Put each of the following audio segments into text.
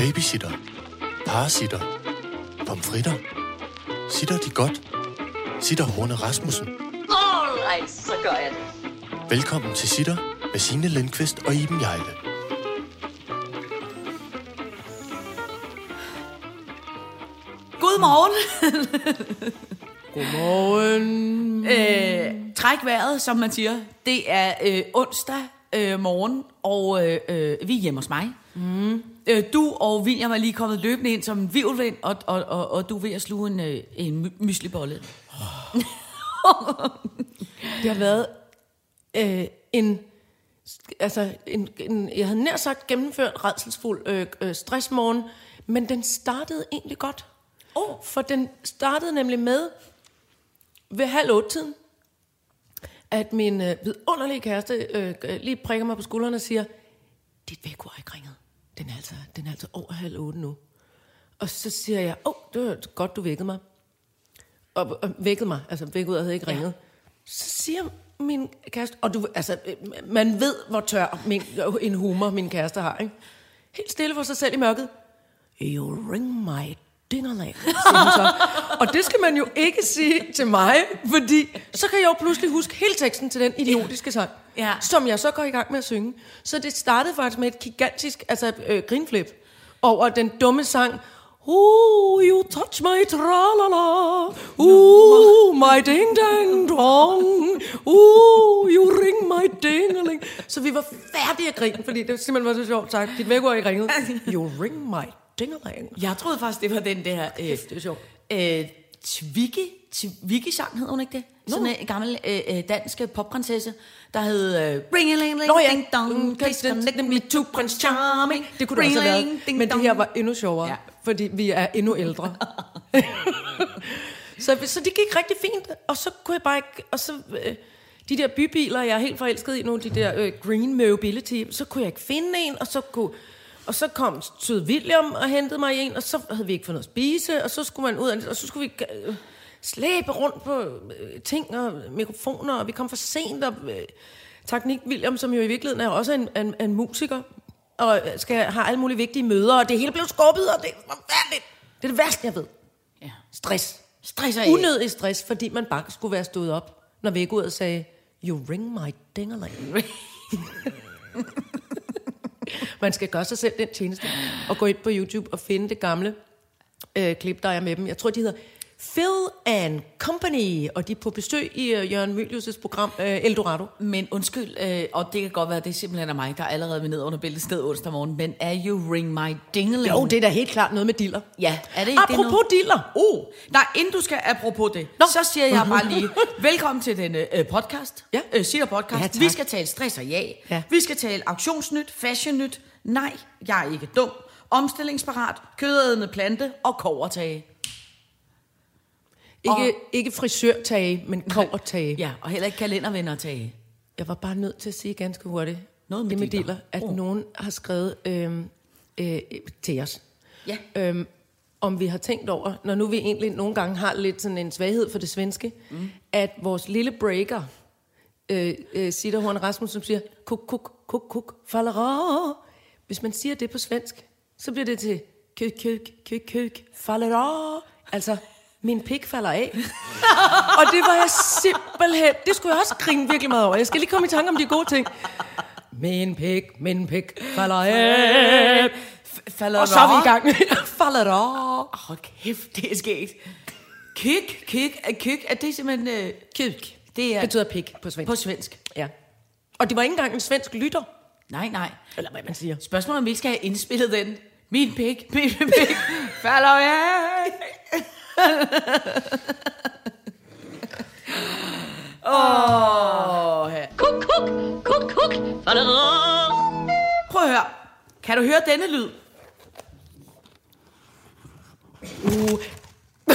Babysitter. Parasitter. Pomfritter. Sitter de godt? Sitter Horne Rasmussen. Alright, så gør jeg det. Velkommen til Sitter med Signe Lindqvist og Iben Jejle. Godmorgen. Godmorgen. øh, træk vejret, som man siger. Det er øh, onsdag øh, morgen, og øh, øh, vi er hjemme hos mig. Mm. Øh, du og William er lige kommet løbende ind som en vivlvind, og, og, og, og du er ved at sluge en, øh, en my- myslibolle. Det har været øh, en, altså en, en, jeg havde nær sagt gennemført redselsfuld øh, øh, stressmorgen, men den startede egentlig godt. Oh. For den startede nemlig med ved halv otte tiden, at min øh, vidunderlige kæreste øh, lige prikker mig på skulderen og siger, dit vækord er ikke ringet. Den er, altså, den er altså over halv otte nu. Og så siger jeg, åh, oh, det var godt, du vækkede mig. Og, og vækkede mig, altså vækket ud og havde ikke ringet. Så siger min kæreste, og du, altså, man ved, hvor tør min, en humor min kæreste har, ikke? Helt stille for sig selv i mørket. You ring my hun så. Og det skal man jo ikke sige til mig, fordi så kan jeg jo pludselig huske hele teksten til den idiotiske sang, Ja. som jeg så går i gang med at synge. Så det startede faktisk med et gigantisk altså, øh, grinflip over den dumme sang, Ooh, you touch my tralala. Ooh, my ding dang dong. Ooh, you ring my dingeling. Så vi var færdige at grine, fordi det simpelthen var så sjovt sagt. Dit vækord ikke ringet. You ring my dingeling. Jeg troede faktisk, det var den der... Øh, Det er sjovt. øh, Twiggy, Twiggy-sang hed hun ikke det? Sådan en gammel øh, øh, dansk popprinsesse, der hed øh, Ring a ling ling ding dong, please connect me to Prince Charming. Det kunne det også have været. Men det her var endnu sjovere, ja. fordi vi er endnu ældre. så, så det gik rigtig fint, og så kunne jeg bare ikke... Og så, øh, de der bybiler, jeg er helt forelsket i nu, de der øh, green mobility, så kunne jeg ikke finde en, og så kunne... Og så kom Sød William og hentede mig i en, og så havde vi ikke fået noget at spise, og så skulle man ud, og så skulle vi øh, slæbe rundt på øh, ting og mikrofoner, og vi kom for sent, og øh, tak Nick William, som jo i virkeligheden er også en, en, en musiker, og skal have alle mulige vigtige møder, og det hele blev skubbet, og det er forfærdeligt. Det er det værste, jeg ved. Ja. Stress. Stresser af. Unødig stress, fordi man bare skulle være stået op, når vækkeuret sagde, you ring my dingerling. man skal gøre sig selv den tjeneste, og gå ind på YouTube og finde det gamle øh, klip, der er med dem. Jeg tror, de hedder Phil and Company, og de er på besøg i øh, Jørgen Mylius' program øh, Eldorado. Men undskyld, øh, og det kan godt være, at det simpelthen er mig, der allerede vil ned under bæltet sted onsdag morgen, men er you ring my dingeling? Jo, det er da helt klart noget med diller. Ja, er det ikke det Apropos noget? diller. Oh, nej, inden du skal apropos det, Nå. så siger jeg bare lige, velkommen til denne øh, podcast, Ja. øh, Sitter Podcast. Ja, tak. Vi skal tale stress og ja. Ja. Vi skal tale auktionsnyt, fashionnyt, nej, jeg er ikke dum, omstillingsparat, kødædende plante og kovertage. Ikke, Og- ikke frisørtage, men kovertage. Ja, og heller ikke kalendervennertage. Jeg var bare nødt til at sige ganske hurtigt, Noget med det med diller, at Oh. nogen har skrevet øhm, øh, til os, Ja. øhm, om vi har tænkt over, når nu vi egentlig nogle gange har lidt sådan en svaghed for det svenske, mm. at vores lille breaker, øh, øh, Sitter Horn Rasmussen, som siger, kuk, kuk, kuk, kuk, fallera. Hvis man siger det på svensk, så bliver det til køk, køk, køk, køk, fallera. Altså, min pik falder af. Og det var jeg simpelthen... Det skulle jeg også grine virkelig meget over. Jeg skal lige komme i tanke om de gode ting. Min pik, min pik falder af. Falder Og så er vi i gang. falder af. Hold kæft, det er sket. Kyk, er kyk, er det simpelthen... Øh, Kyk. det er betyder pik på svensk. på svensk. Ja. Og det var ikke engang en svensk lytter. Nej, nej. Eller hvad man siger. Spørgsmålet om vi ikke skal have indspillet den. Min pik, min pik, falder af. Åh. Kuk, kuk, kuk, kuk. Prøv at høre. Kan du høre denne lyd? Uh.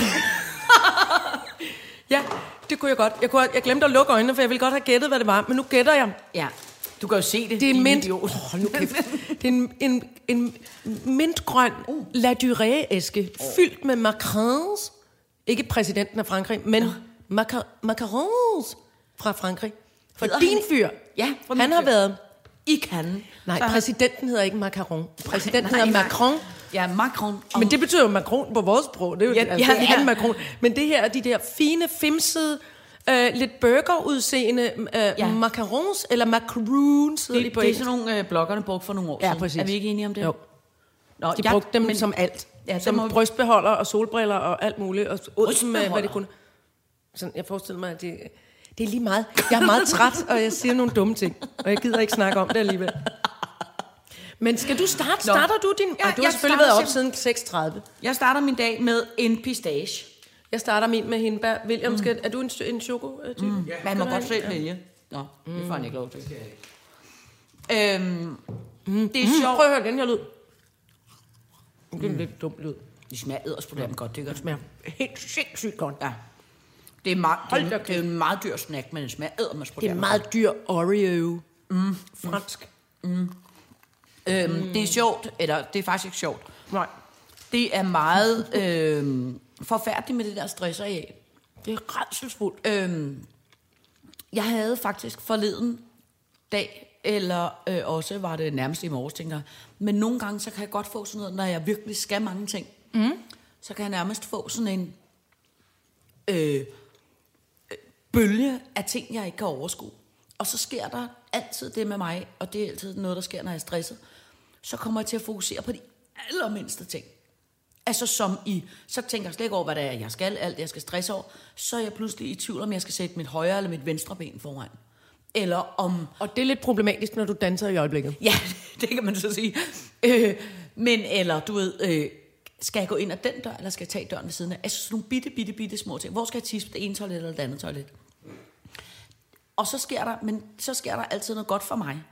ja, det kunne jeg godt. Jeg, kunne, jeg glemte at lukke øjnene, for jeg ville godt have gættet, hvad det var. Men nu gætter jeg. Ja. Du kan jo se det. Det er mint. Oh, nu kæft. Det er en, en, en mintgrøn uh. La Durée-æske, fyldt med macarons. Ikke præsidenten af Frankrig, men maca- macarons fra Frankrig. For Hedder din han- fyr, Ja, fra han har fyr. været i Cannes. Nej, han- præsidenten hedder ikke Macron. Præsidenten Nej, hedder nej. Macron. Ja, Macron. Og, Men det betyder jo Macron på vores sprog. Det er jo Ja, ja, altså, ja, han ja. Macron. Men det her er de der fine, fimsede, øh, lidt burgerudseende øh, Ja. ja. macarons, eller macaroons, det, de på det er sådan nogle øh, bloggerne brugte for nogle år Ja, siden. præcis. Er vi ikke enige om det? Jo. Nå, De brugte dem men, som alt. Ja, Ja, som må brystbeholder og solbriller og alt muligt. Og ud med, hvad det kunne. Sådan, jeg forestiller mig, at det, det er lige meget. Jeg er meget træt, og jeg siger nogle dumme ting. Og jeg gider ikke snakke om det alligevel. Men skal du starte? Nå. Starter du din... Ja, Ja, du har jeg selvfølgelig starter været op siden 6.30. Jeg starter min dag med en pistache. Jeg starter min med hindbær. William, skal, er du en, en choko-type? Mm. Ja, Man må godt selv vælge. Nå, det får han ikke lov til. Øhm, det er sjovt. Prøv at høre den her lyd. Det er en lidt dum lyd. De smager edderspoderende godt, det gør Det smager helt sindssygt godt. Ja. Det er, meget, det, Hold da er, det er en meget dyr snack, men det smager Det er en meget dyr Oreo. Mm. Fransk. Øhm, Det er sjovt, eller det er faktisk ikke sjovt. Nej. Det er meget øhm, forfærdeligt med det der stresser af. Det er redselsfuldt. Øhm, jeg havde faktisk forleden dag, eller øh, også var det nærmest i morges, tænker. Men nogle gange, så kan jeg godt få sådan noget, når jeg virkelig skal mange ting. Mm. Så kan jeg nærmest få sådan en øh, øh, bølge af ting, jeg ikke kan overskue. Og så sker der altid det med mig, og det er altid noget, der sker, når jeg er stresset. Så kommer jeg til at fokusere på de allermindste ting. Altså som i, så tænker jeg slet ikke over, hvad det er, jeg skal, alt det, jeg skal stresse over. Så er jeg pludselig i tvivl, om jeg skal sætte mit højre eller mit venstre ben foran. Eller om, Og det er lidt problematisk, når du danser i øjeblikket. ja, det kan man så sige. Øh, men eller, du ved, øh, skal jeg gå ind ad den dør, eller skal jeg tage døren ved siden af? Altså sådan nogle bitte, bitte, bitte små ting. Hvor skal jeg tisse det ene toilet eller det andet toilet? Og så sker der, men så sker der altid noget godt for mig.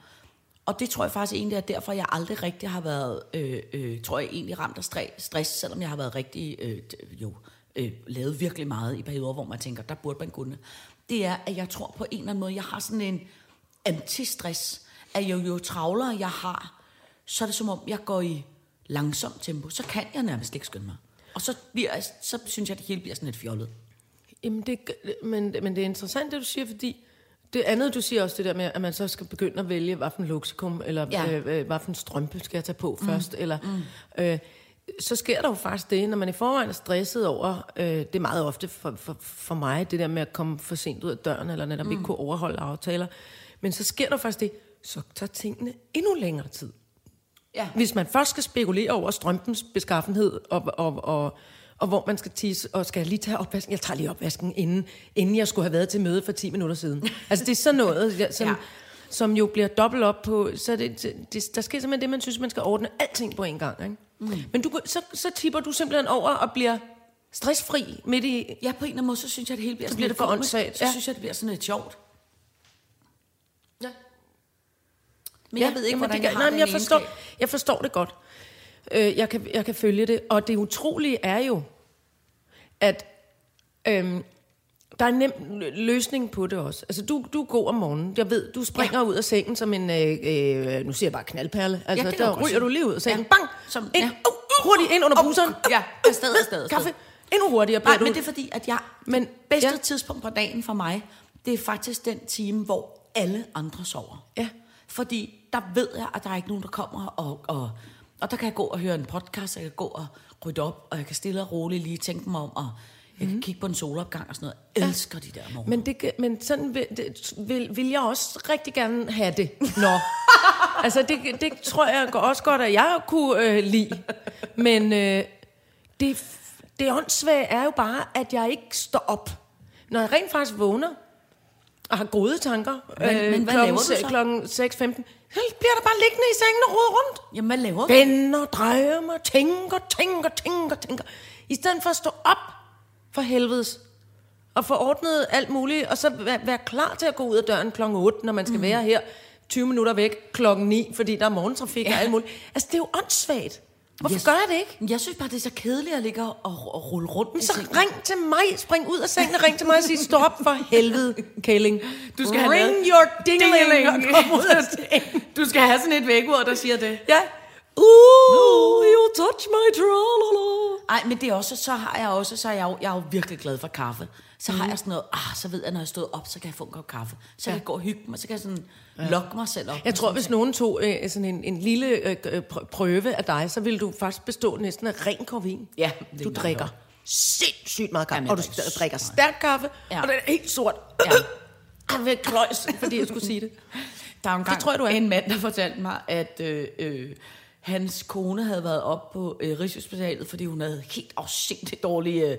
Og det tror jeg faktisk egentlig er derfor, jeg aldrig rigtig har været, øh, øh, tror jeg egentlig ramt af stre- stress, selvom jeg har været rigtig, øh, jo, øh, lavet virkelig meget i perioder, hvor man tænker, der burde man kunne. Det er, at jeg tror på en eller anden måde, jeg har sådan en antistress, at jo, jo travlere jeg har, så er det som om, jeg går i langsomt tempo, så kan jeg nærmest ikke skynde mig. Og så, bliver, så synes jeg, at det hele bliver sådan lidt fjollet. Jamen, det, men, men det er interessant, det du siger, fordi det andet, du siger også det der med, at man så skal begynde at vælge, hvad for en luxikum, eller Ja. øh, øh, hvad for en strømpe skal jeg tage på mm. først, eller... Mm. Øh, så sker der jo faktisk det, når man i forvejen er stresset over, øh, det er meget ofte for, for, for mig, det der med at komme for sent ud af døren, eller netop mm. ikke kunne overholde aftaler. Men så sker der faktisk det, så tager tingene endnu længere tid. Ja. Hvis man først skal spekulere over strømpens beskaffenhed, og, og, og, og hvor man skal tisse, og skal jeg lige tage opvasken? Jeg tager lige opvasken, inden, inden jeg skulle have været til møde for 10 minutter siden. altså det er sådan noget, ja, som, ja. som jo bliver dobbelt op på, så det, det, der sker simpelthen det, man synes, man skal ordne alting på en gang. Ikke? Mm. Men du, så, så tipper du simpelthen over og bliver stressfri midt i... Ja, på en eller anden måde, så synes jeg, at det hele bliver Så sådan bliver lidt det for åndssvagt, Så ja. synes jeg, det bliver sådan lidt sjovt. Ja. Men jeg ved ikke, hvordan det jeg har nej, men jeg forstår, egenskab. jeg forstår det godt. Øh, jeg, kan, jeg kan følge det. Og det utrolige er jo, at øhm, der er en nem lø- løsning på det også. Altså, du, du er god om morgenen. Jeg ved, du springer ja. ud af sengen som en, øh, øh, nu siger jeg bare knaldperle. Altså, Ja, det der ryger du lige ud af sengen. Ja. Bang! Som- ind, ja. uh, uh, hurtigt ind under buseren. Ja, afsted, afsted, afsted. Kaffe. Endnu hurtigere bliver Nej, du. men det er fordi, at jeg... Men- Men bedste ja. tidspunkt på dagen for mig, det er faktisk den time, hvor alle andre sover. Ja. Fordi der ved jeg, at der er ikke nogen, der kommer, og, og, og der kan jeg gå og høre en podcast, og jeg kan gå og rydde op, og jeg kan stille og roligt lige tænke mig om, og jeg kan kigge på en solopgang og sådan noget. Jeg elsker de der morgener. Men, det, kan- men sådan vil, det, vil, vil jeg også rigtig gerne have det. Nå. altså, det, det tror jeg også godt, at jeg kunne øh, lide. Men øh, det, det åndssvage er jo bare, at jeg ikke står op. Når jeg rent faktisk vågner, og har gode tanker, øh, Men- men hvad klokken, laver du så? klokken 6.15, så bliver der bare liggende i sengen og rode rundt. Jamen, hvad laver du? Vender, drejer mig, tænker, tænker, tænker, tænker. I stedet for at stå op for helvedes. Og få ordnet alt muligt, og så være, være klar til at gå ud af døren klokken 8, når man skal mm. være her 20 minutter væk klokken 9, fordi der er morgentrafik ja. og alt muligt. Altså, det er jo åndssvagt. Hvorfor Yes. gør jeg det ikke? Jeg synes bare, det er så kedeligt at ligge og, og, og rulle rundt. Men så sengen. ring til mig. Spring ud af sengen og ring til mig og sig, stop for helvede, Kæling. Du skal have ring lavet- your dingling Dingling. og kom ud af sengen. Du skal have sådan et vækord, der siger det. Ja. Ooh, you touch my tralala. Ej, men det er også, så har jeg også, så er jeg jo, jeg er jo virkelig glad for kaffe. Så mm. har jeg sådan noget, ah, så ved jeg, når jeg stod op, så kan jeg få en kop kaffe. Så ja. kan jeg gå og hygge mig, så kan jeg sådan ja. lokke mig selv op. Jeg tror, hvis ting. nogen tog øh, sådan en, en lille øh, øh, pr- prøve af dig, så ville du faktisk bestå næsten af ren koffein. Ja, det Du er drikker sindssygt meget kaffe, Jamen, og du st- drikker stærk kaffe, Ja. og den er helt sort. Ja. Jeg vil kløjs, fordi jeg skulle sige det. Der er jo engang tror jeg, du er. en mand, der fortalte mig, at øh, øh, hans kone havde været op på øh, Rigshospitalet, fordi hun havde helt afsindigt dårlige... Øh,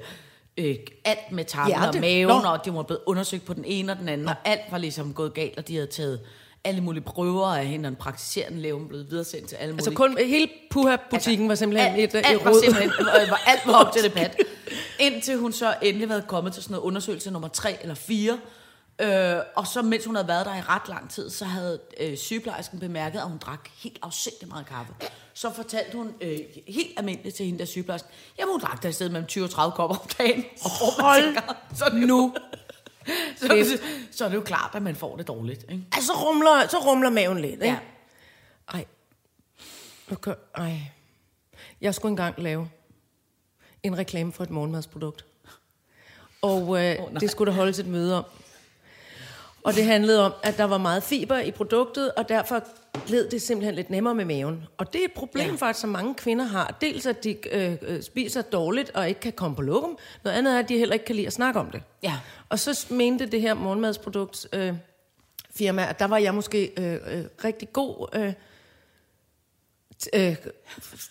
øh, alt med tarmen Hjerte. og maven, Nå. og de var blevet undersøgt på den ene og den anden, og alt var ligesom gået galt, og de havde taget alle mulige prøver af hende, og en praktiserende læge, hun blev videresendt til alle mulige... Altså kun hele Puha-butikken var simpelthen alt, et, et alt var simpelthen, var, alt var op til det pat. Indtil hun så endelig var kommet til sådan noget undersøgelse nummer tre eller fire. Øh, og så mens hun havde været der i ret lang tid, så havde øh, sygeplejersken bemærket, at hun drak helt afsindig meget kaffe. Så fortalte hun øh, helt almindeligt til hende der sygeplejersken, jamen hun drak der i stedet mellem 20 og 30 kopper om dagen. Og Hold så nu. så, det- så er det jo klart, at man får det dårligt. Ikke? Altså, så rumler, så rumler maven lidt, ikke? Ja. Ej. Okay. Ej. Jeg skulle engang lave en reklame for et morgenmadsprodukt. Og øh, oh, nej. det skulle der holdes et møde om. Og det handlede om, at der var meget fiber i produktet, og derfor gled det simpelthen lidt nemmere med maven. Og det er et problem Ja. faktisk, som mange kvinder har. Dels at de øh, øh, spiser dårligt og ikke kan komme på lokum. Noget andet er, at de heller ikke kan lide at snakke om det. Ja. Og så mente det her morgenmadsprodukt øh, firma, at der var jeg måske øh, øh, rigtig god øh, øh,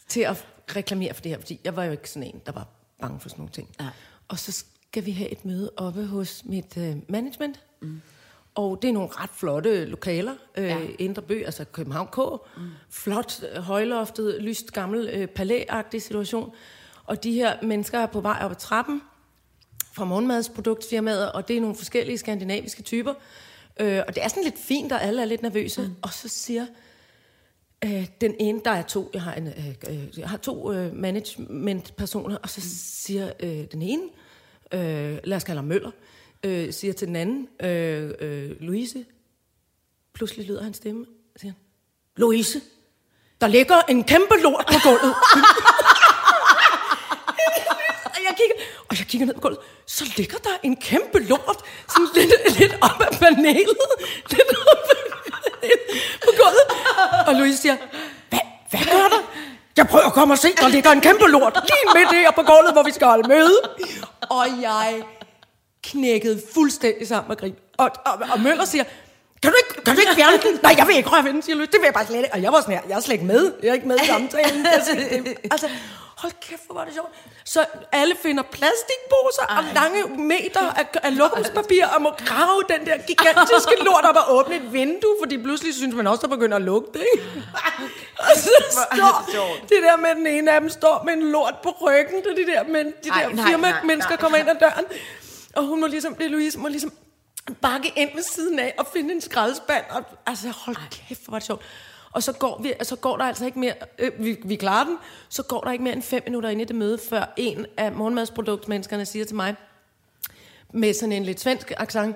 til at reklamere for det her, fordi jeg var jo ikke sådan en, der var bange for sådan nogle ting. Nej. Og så skal vi have et møde oppe hos mit øh, management, mm. Og det er nogle ret flotte lokaler, øh, Ja. Indre By, altså København K, mm. flot, øh, højloftet, lyst, gammel, øh, palæagtig situation, og de her mennesker er på vej op ad trappen, fra morgenmadsproduktfirmaet, og det er nogle forskellige skandinaviske typer. Øh, og det er sådan lidt fint, og alle er lidt nervøse. Mm. Og så siger øh, den ene, der er to, jeg har, en, øh, øh, jeg har to øh, managementpersoner, og så siger øh, den ene, øh, lad os kalde ham Møller, øh, øh, siger til den anden, øh, øh, Louise, pludselig lyder hans stemme, siger han, Louise, der ligger en kæmpe lort på gulvet. Og jeg kigger, og jeg kigger ned på gulvet, så ligger der en kæmpe lort, sådan lidt, lidt op ad panelet, lidt op på gulvet. Og Louise siger, hvad, hvad gør der? Jeg prøver at komme og se, der ligger en kæmpe lort lige midt her på gulvet, hvor vi skal holde møde. Og jeg knækkede fuldstændig sammen med grin. Og, og, og Møller siger, kan du, ikke, kan du ikke fjerne den? Nej, jeg vil ikke røre ved den, siger Louise. Det vil jeg bare slet ikke. Og jeg var sådan her, jeg er slet ikke med. Jeg er ikke med i samtalen. Altså, hold kæft, hvor var det sjovt. Så alle finder plastikposer og lange meter af, af lokumspapir og må grave den der gigantiske lort op og åbne et vindue, fordi pludselig synes man også, der begynder at lugte, ikke? Og så står det der med, den ene af dem står med en lort på ryggen, det de der, men de Ej, der nej, firma nej, mennesker nej. kommer ind ad døren. Og hun må ligesom, det Louise, må ligesom bakke ind ved siden af og finde en skraldespand. Og, altså, hold kæft, hvor var det sjovt. Og så går, vi, så går der altså ikke mere, øh, vi, vi klarer den, så går der ikke mere end fem minutter ind i det møde, før en af morgenmadsproduktmenneskerne siger til mig, med sådan en lidt svensk accent,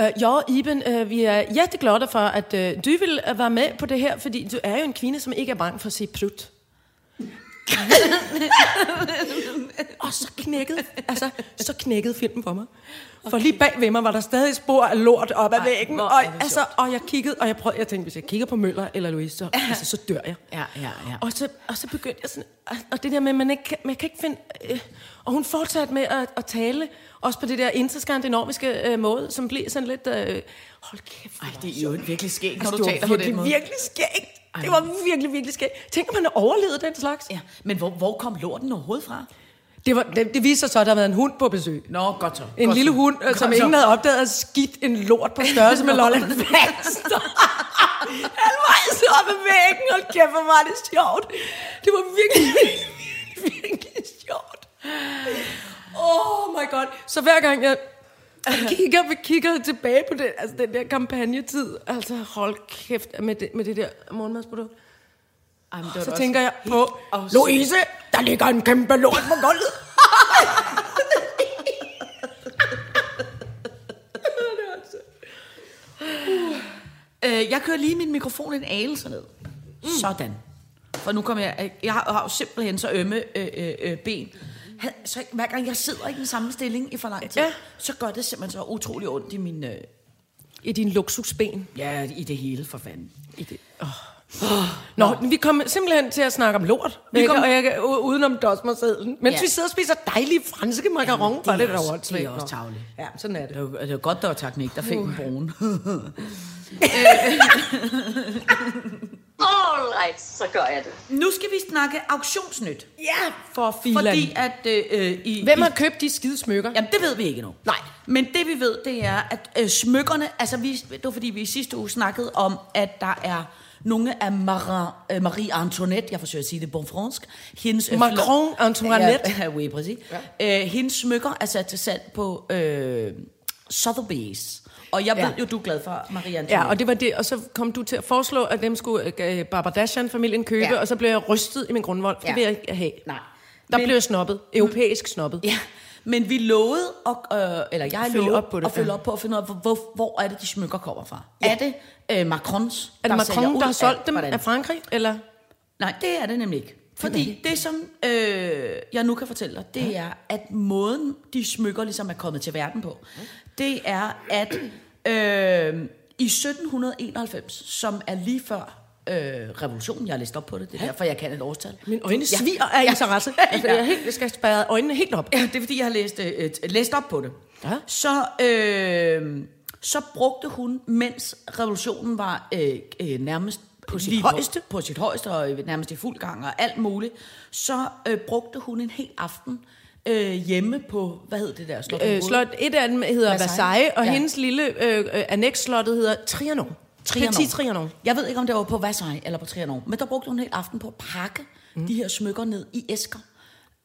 Øh, ja, Iben, øh, vi er jätteglada for, at øh, du vil øh, være med på det her, fordi du er jo en kvinde, som ikke er bange for at se prut. og så knækkede, altså, så knækkede filmen for mig. Okay. For lige bag ved mig var der stadig spor af lort op ad væggen. Og, altså, og jeg kiggede, og jeg prøvede, jeg tænkte, hvis jeg kigger på Møller eller Louise, så, altså, så dør jeg. Ja, ja, ja. Og så, og så begyndte jeg sådan, og det der med, at man ikke, man kan ikke finde, øh, og hun fortsatte med at, at tale, også på det der interskandinaviske øh, måde, som blev sådan lidt, øh, hold kæft, Ej, det er jo virkelig skægt, når altså, du det taler på den måde. virkelig skægt. Det var virkelig, virkelig skægt. Tænk, at man har overlevet den slags. Ja, men hvor, hvor kom lorten overhovedet fra? Det, var, det, det viste sig så, at der havde været en hund på besøg. Nå, godt så. En godt lille så. hund, øh, som Godt ingen så. havde opdaget, at skidt en lort på størrelse med Lolland Falster. Halvvejs op ad væggen, og kæft, hvor var det sjovt. Det var virkelig, virkelig, virkelig sjovt. Oh my god. Så hver gang jeg kigger, kigger tilbage på den, altså den der kampagnetid, altså hold kæft med det, med det der morgenmadsprodukt. Ej, men det Så tænker jeg på, helt. Louise, der ligger en kæmpe lort på gulvet. Øh, jeg kører lige min mikrofon en anelse ned. Mm. Sådan. for nu kommer jeg... Jeg har, har jo simpelthen så ømme øh, øh, øh, ben. Han- Så hver gang jeg sidder i den samme stilling i for lang tid, Ja. så gør det simpelthen så utrolig ondt i min... Øh, I din luksusben. ja, i det hele for fanden. I det. Oh. Nå, vi kommer simpelthen til at snakke om lort, vi kom- og jeg, kan- u- udenom dosmersedlen. Mens Ja. vi sidder og spiser dejlige franske macaron, Jamen, det er også-. Det er også Nå. tavligt. Ja, sådan er det. Det var, det var godt, der var teknik, der fik den brune. All right, så gør jeg det. nu skal vi snakke auktionsnyt. Ja, for filan. Fordi at... Øh, øh, i, Hvem har købt de skide smykker? Jamen, det ved vi ikke nu. Nej. Men det vi ved, det er, at øh, smykkerne... Altså, vi, det var fordi, vi i sidste uge snakkede om, at der er nogle af Marie, øh, Marie Antoinette, jeg forsøger at sige det bon fransk, hendes... øh, Macron Antoinette. Ja, oui, præcis. Ja. Øh, hendes smykker er sat til salg på øh, Sotheby's. Og jeg ved Ja. jo, du er glad for Marie Antoinette. Ja, og det var det, og så kom du til at foreslå, at dem skulle øh, Barbadashan-familien købe, Ja. ja. og så blev jeg rystet i min grundvold, for Ja. det vil jeg ikke have. Nej. Der Men- blev jeg snobbet, europæisk snobbet. Ja, men vi lovede, at, øh, eller jeg Følge lovede op på det, at følge ja. op på at finde ud af, hvor, hvor, er det, de smykker kommer fra. Ja. Er det øh, Macrons, Er det Macron, der har af- solgt dem hvordan? af Frankrig, eller? Nej, det er det nemlig ikke. Fordi det, som øh, jeg nu kan fortælle dig, det er, at måden, de smykker ligesom er kommet til verden på, det er, at øh, i 1791, som er lige før øh, revolutionen, jeg har læst op på det, det er derfor, jeg kan et årstal. Mine øjne Ja. sviger af interesse. Altså, jeg, er helt, jeg skal spærre øjnene helt op. Ja, det er fordi, jeg har læst, øh, læst op på det. Ja. Så, øh, så brugte hun, mens revolutionen var øh, øh, nærmest På sit højeste? På, sit højeste og nærmest i fuld gang og alt muligt, så øh, brugte hun en hel aften øh, hjemme på, hvad hed det der slot? Øh, slot, et af dem hedder Versailles. Versailles, og Ja. ja. hendes lille øh, øh, annex-slottet hedder Trianon. Trianon. Petit Trianon. Jeg ved ikke, om det var på Versailles eller på Trianon, men der brugte hun en hel aften på at pakke mm. de her smykker ned i æsker.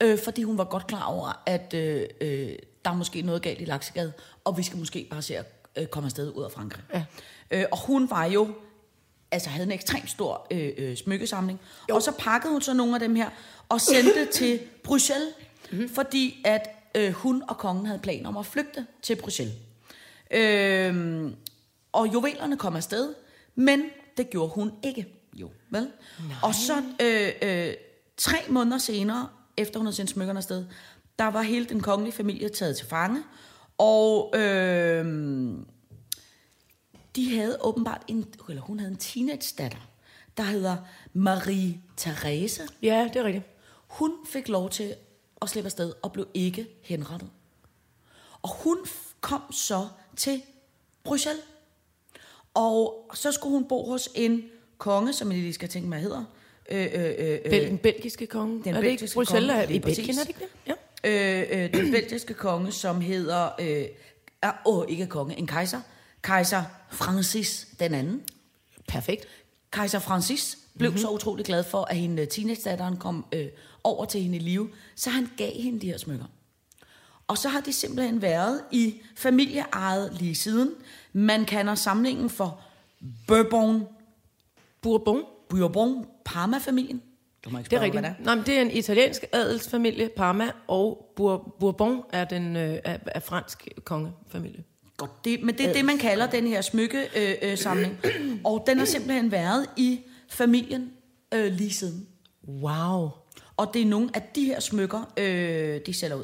Øh, fordi hun var godt klar over, at øh, øh, der er måske noget galt i Laksegade, og vi skal måske bare se at øh, komme afsted ud af Frankrig. Ja. Øh, og hun var jo, altså havde en ekstremt stor øh, øh, smykkesamling, jo. og så pakkede hun så nogle af dem her, og sendte til Bruxelles, mm. fordi at øh, hun og kongen havde planer om at flygte til Bruxelles. Øh, og juvelerne kom afsted, men det gjorde hun ikke. Jo, vel? Nej. Og så øh, øh, tre måneder senere, efter hun havde sendt smykkerne afsted, der var hele den kongelige familie taget til fange, og øh, de havde åbenbart en, eller hun havde en teenage-datter, der hedder Marie Therese. Ja, det er rigtigt. Hun fik lov til at slippe afsted og blev ikke henrettet. Og hun kom så til Bruxelles. Og så skulle hun bo hos en konge, som jeg lige skal tænke mig, hvad hedder. Øh, øh, øh, Bel- den belgiske konge. Den er det ikke Bruxelles konge, er i Belgien, er det ikke det? Ja. øh, øh, den belgiske konge, som hedder... Øh, ah, åh, ikke konge, en kejser. Kejser Francis den anden. Perfekt. Kejser Francis blev Mhm. mm-hmm. så utrolig glad for, at hende teenage-datteren kom øh, over til hende i live, så han gav hende de her smykker. Og så har de simpelthen været i familieejet lige siden. Man kalder samlingen for Bourbon, Bourbon. Bourbon Parma-familien. Du må ikke Det er rigtigt. hvad det er. Nej, men det er en italiensk adelsfamilie, Parma, og Bour- Bourbon er den øh, er, er fransk kongefamilie. Godt, det, men det er det, man kalder den her smykkesamling. Øh, øh, samling. og den har simpelthen været i familien øh, lige siden. Wow. Og det er nogle af de her smykker, øh, de sælger ud.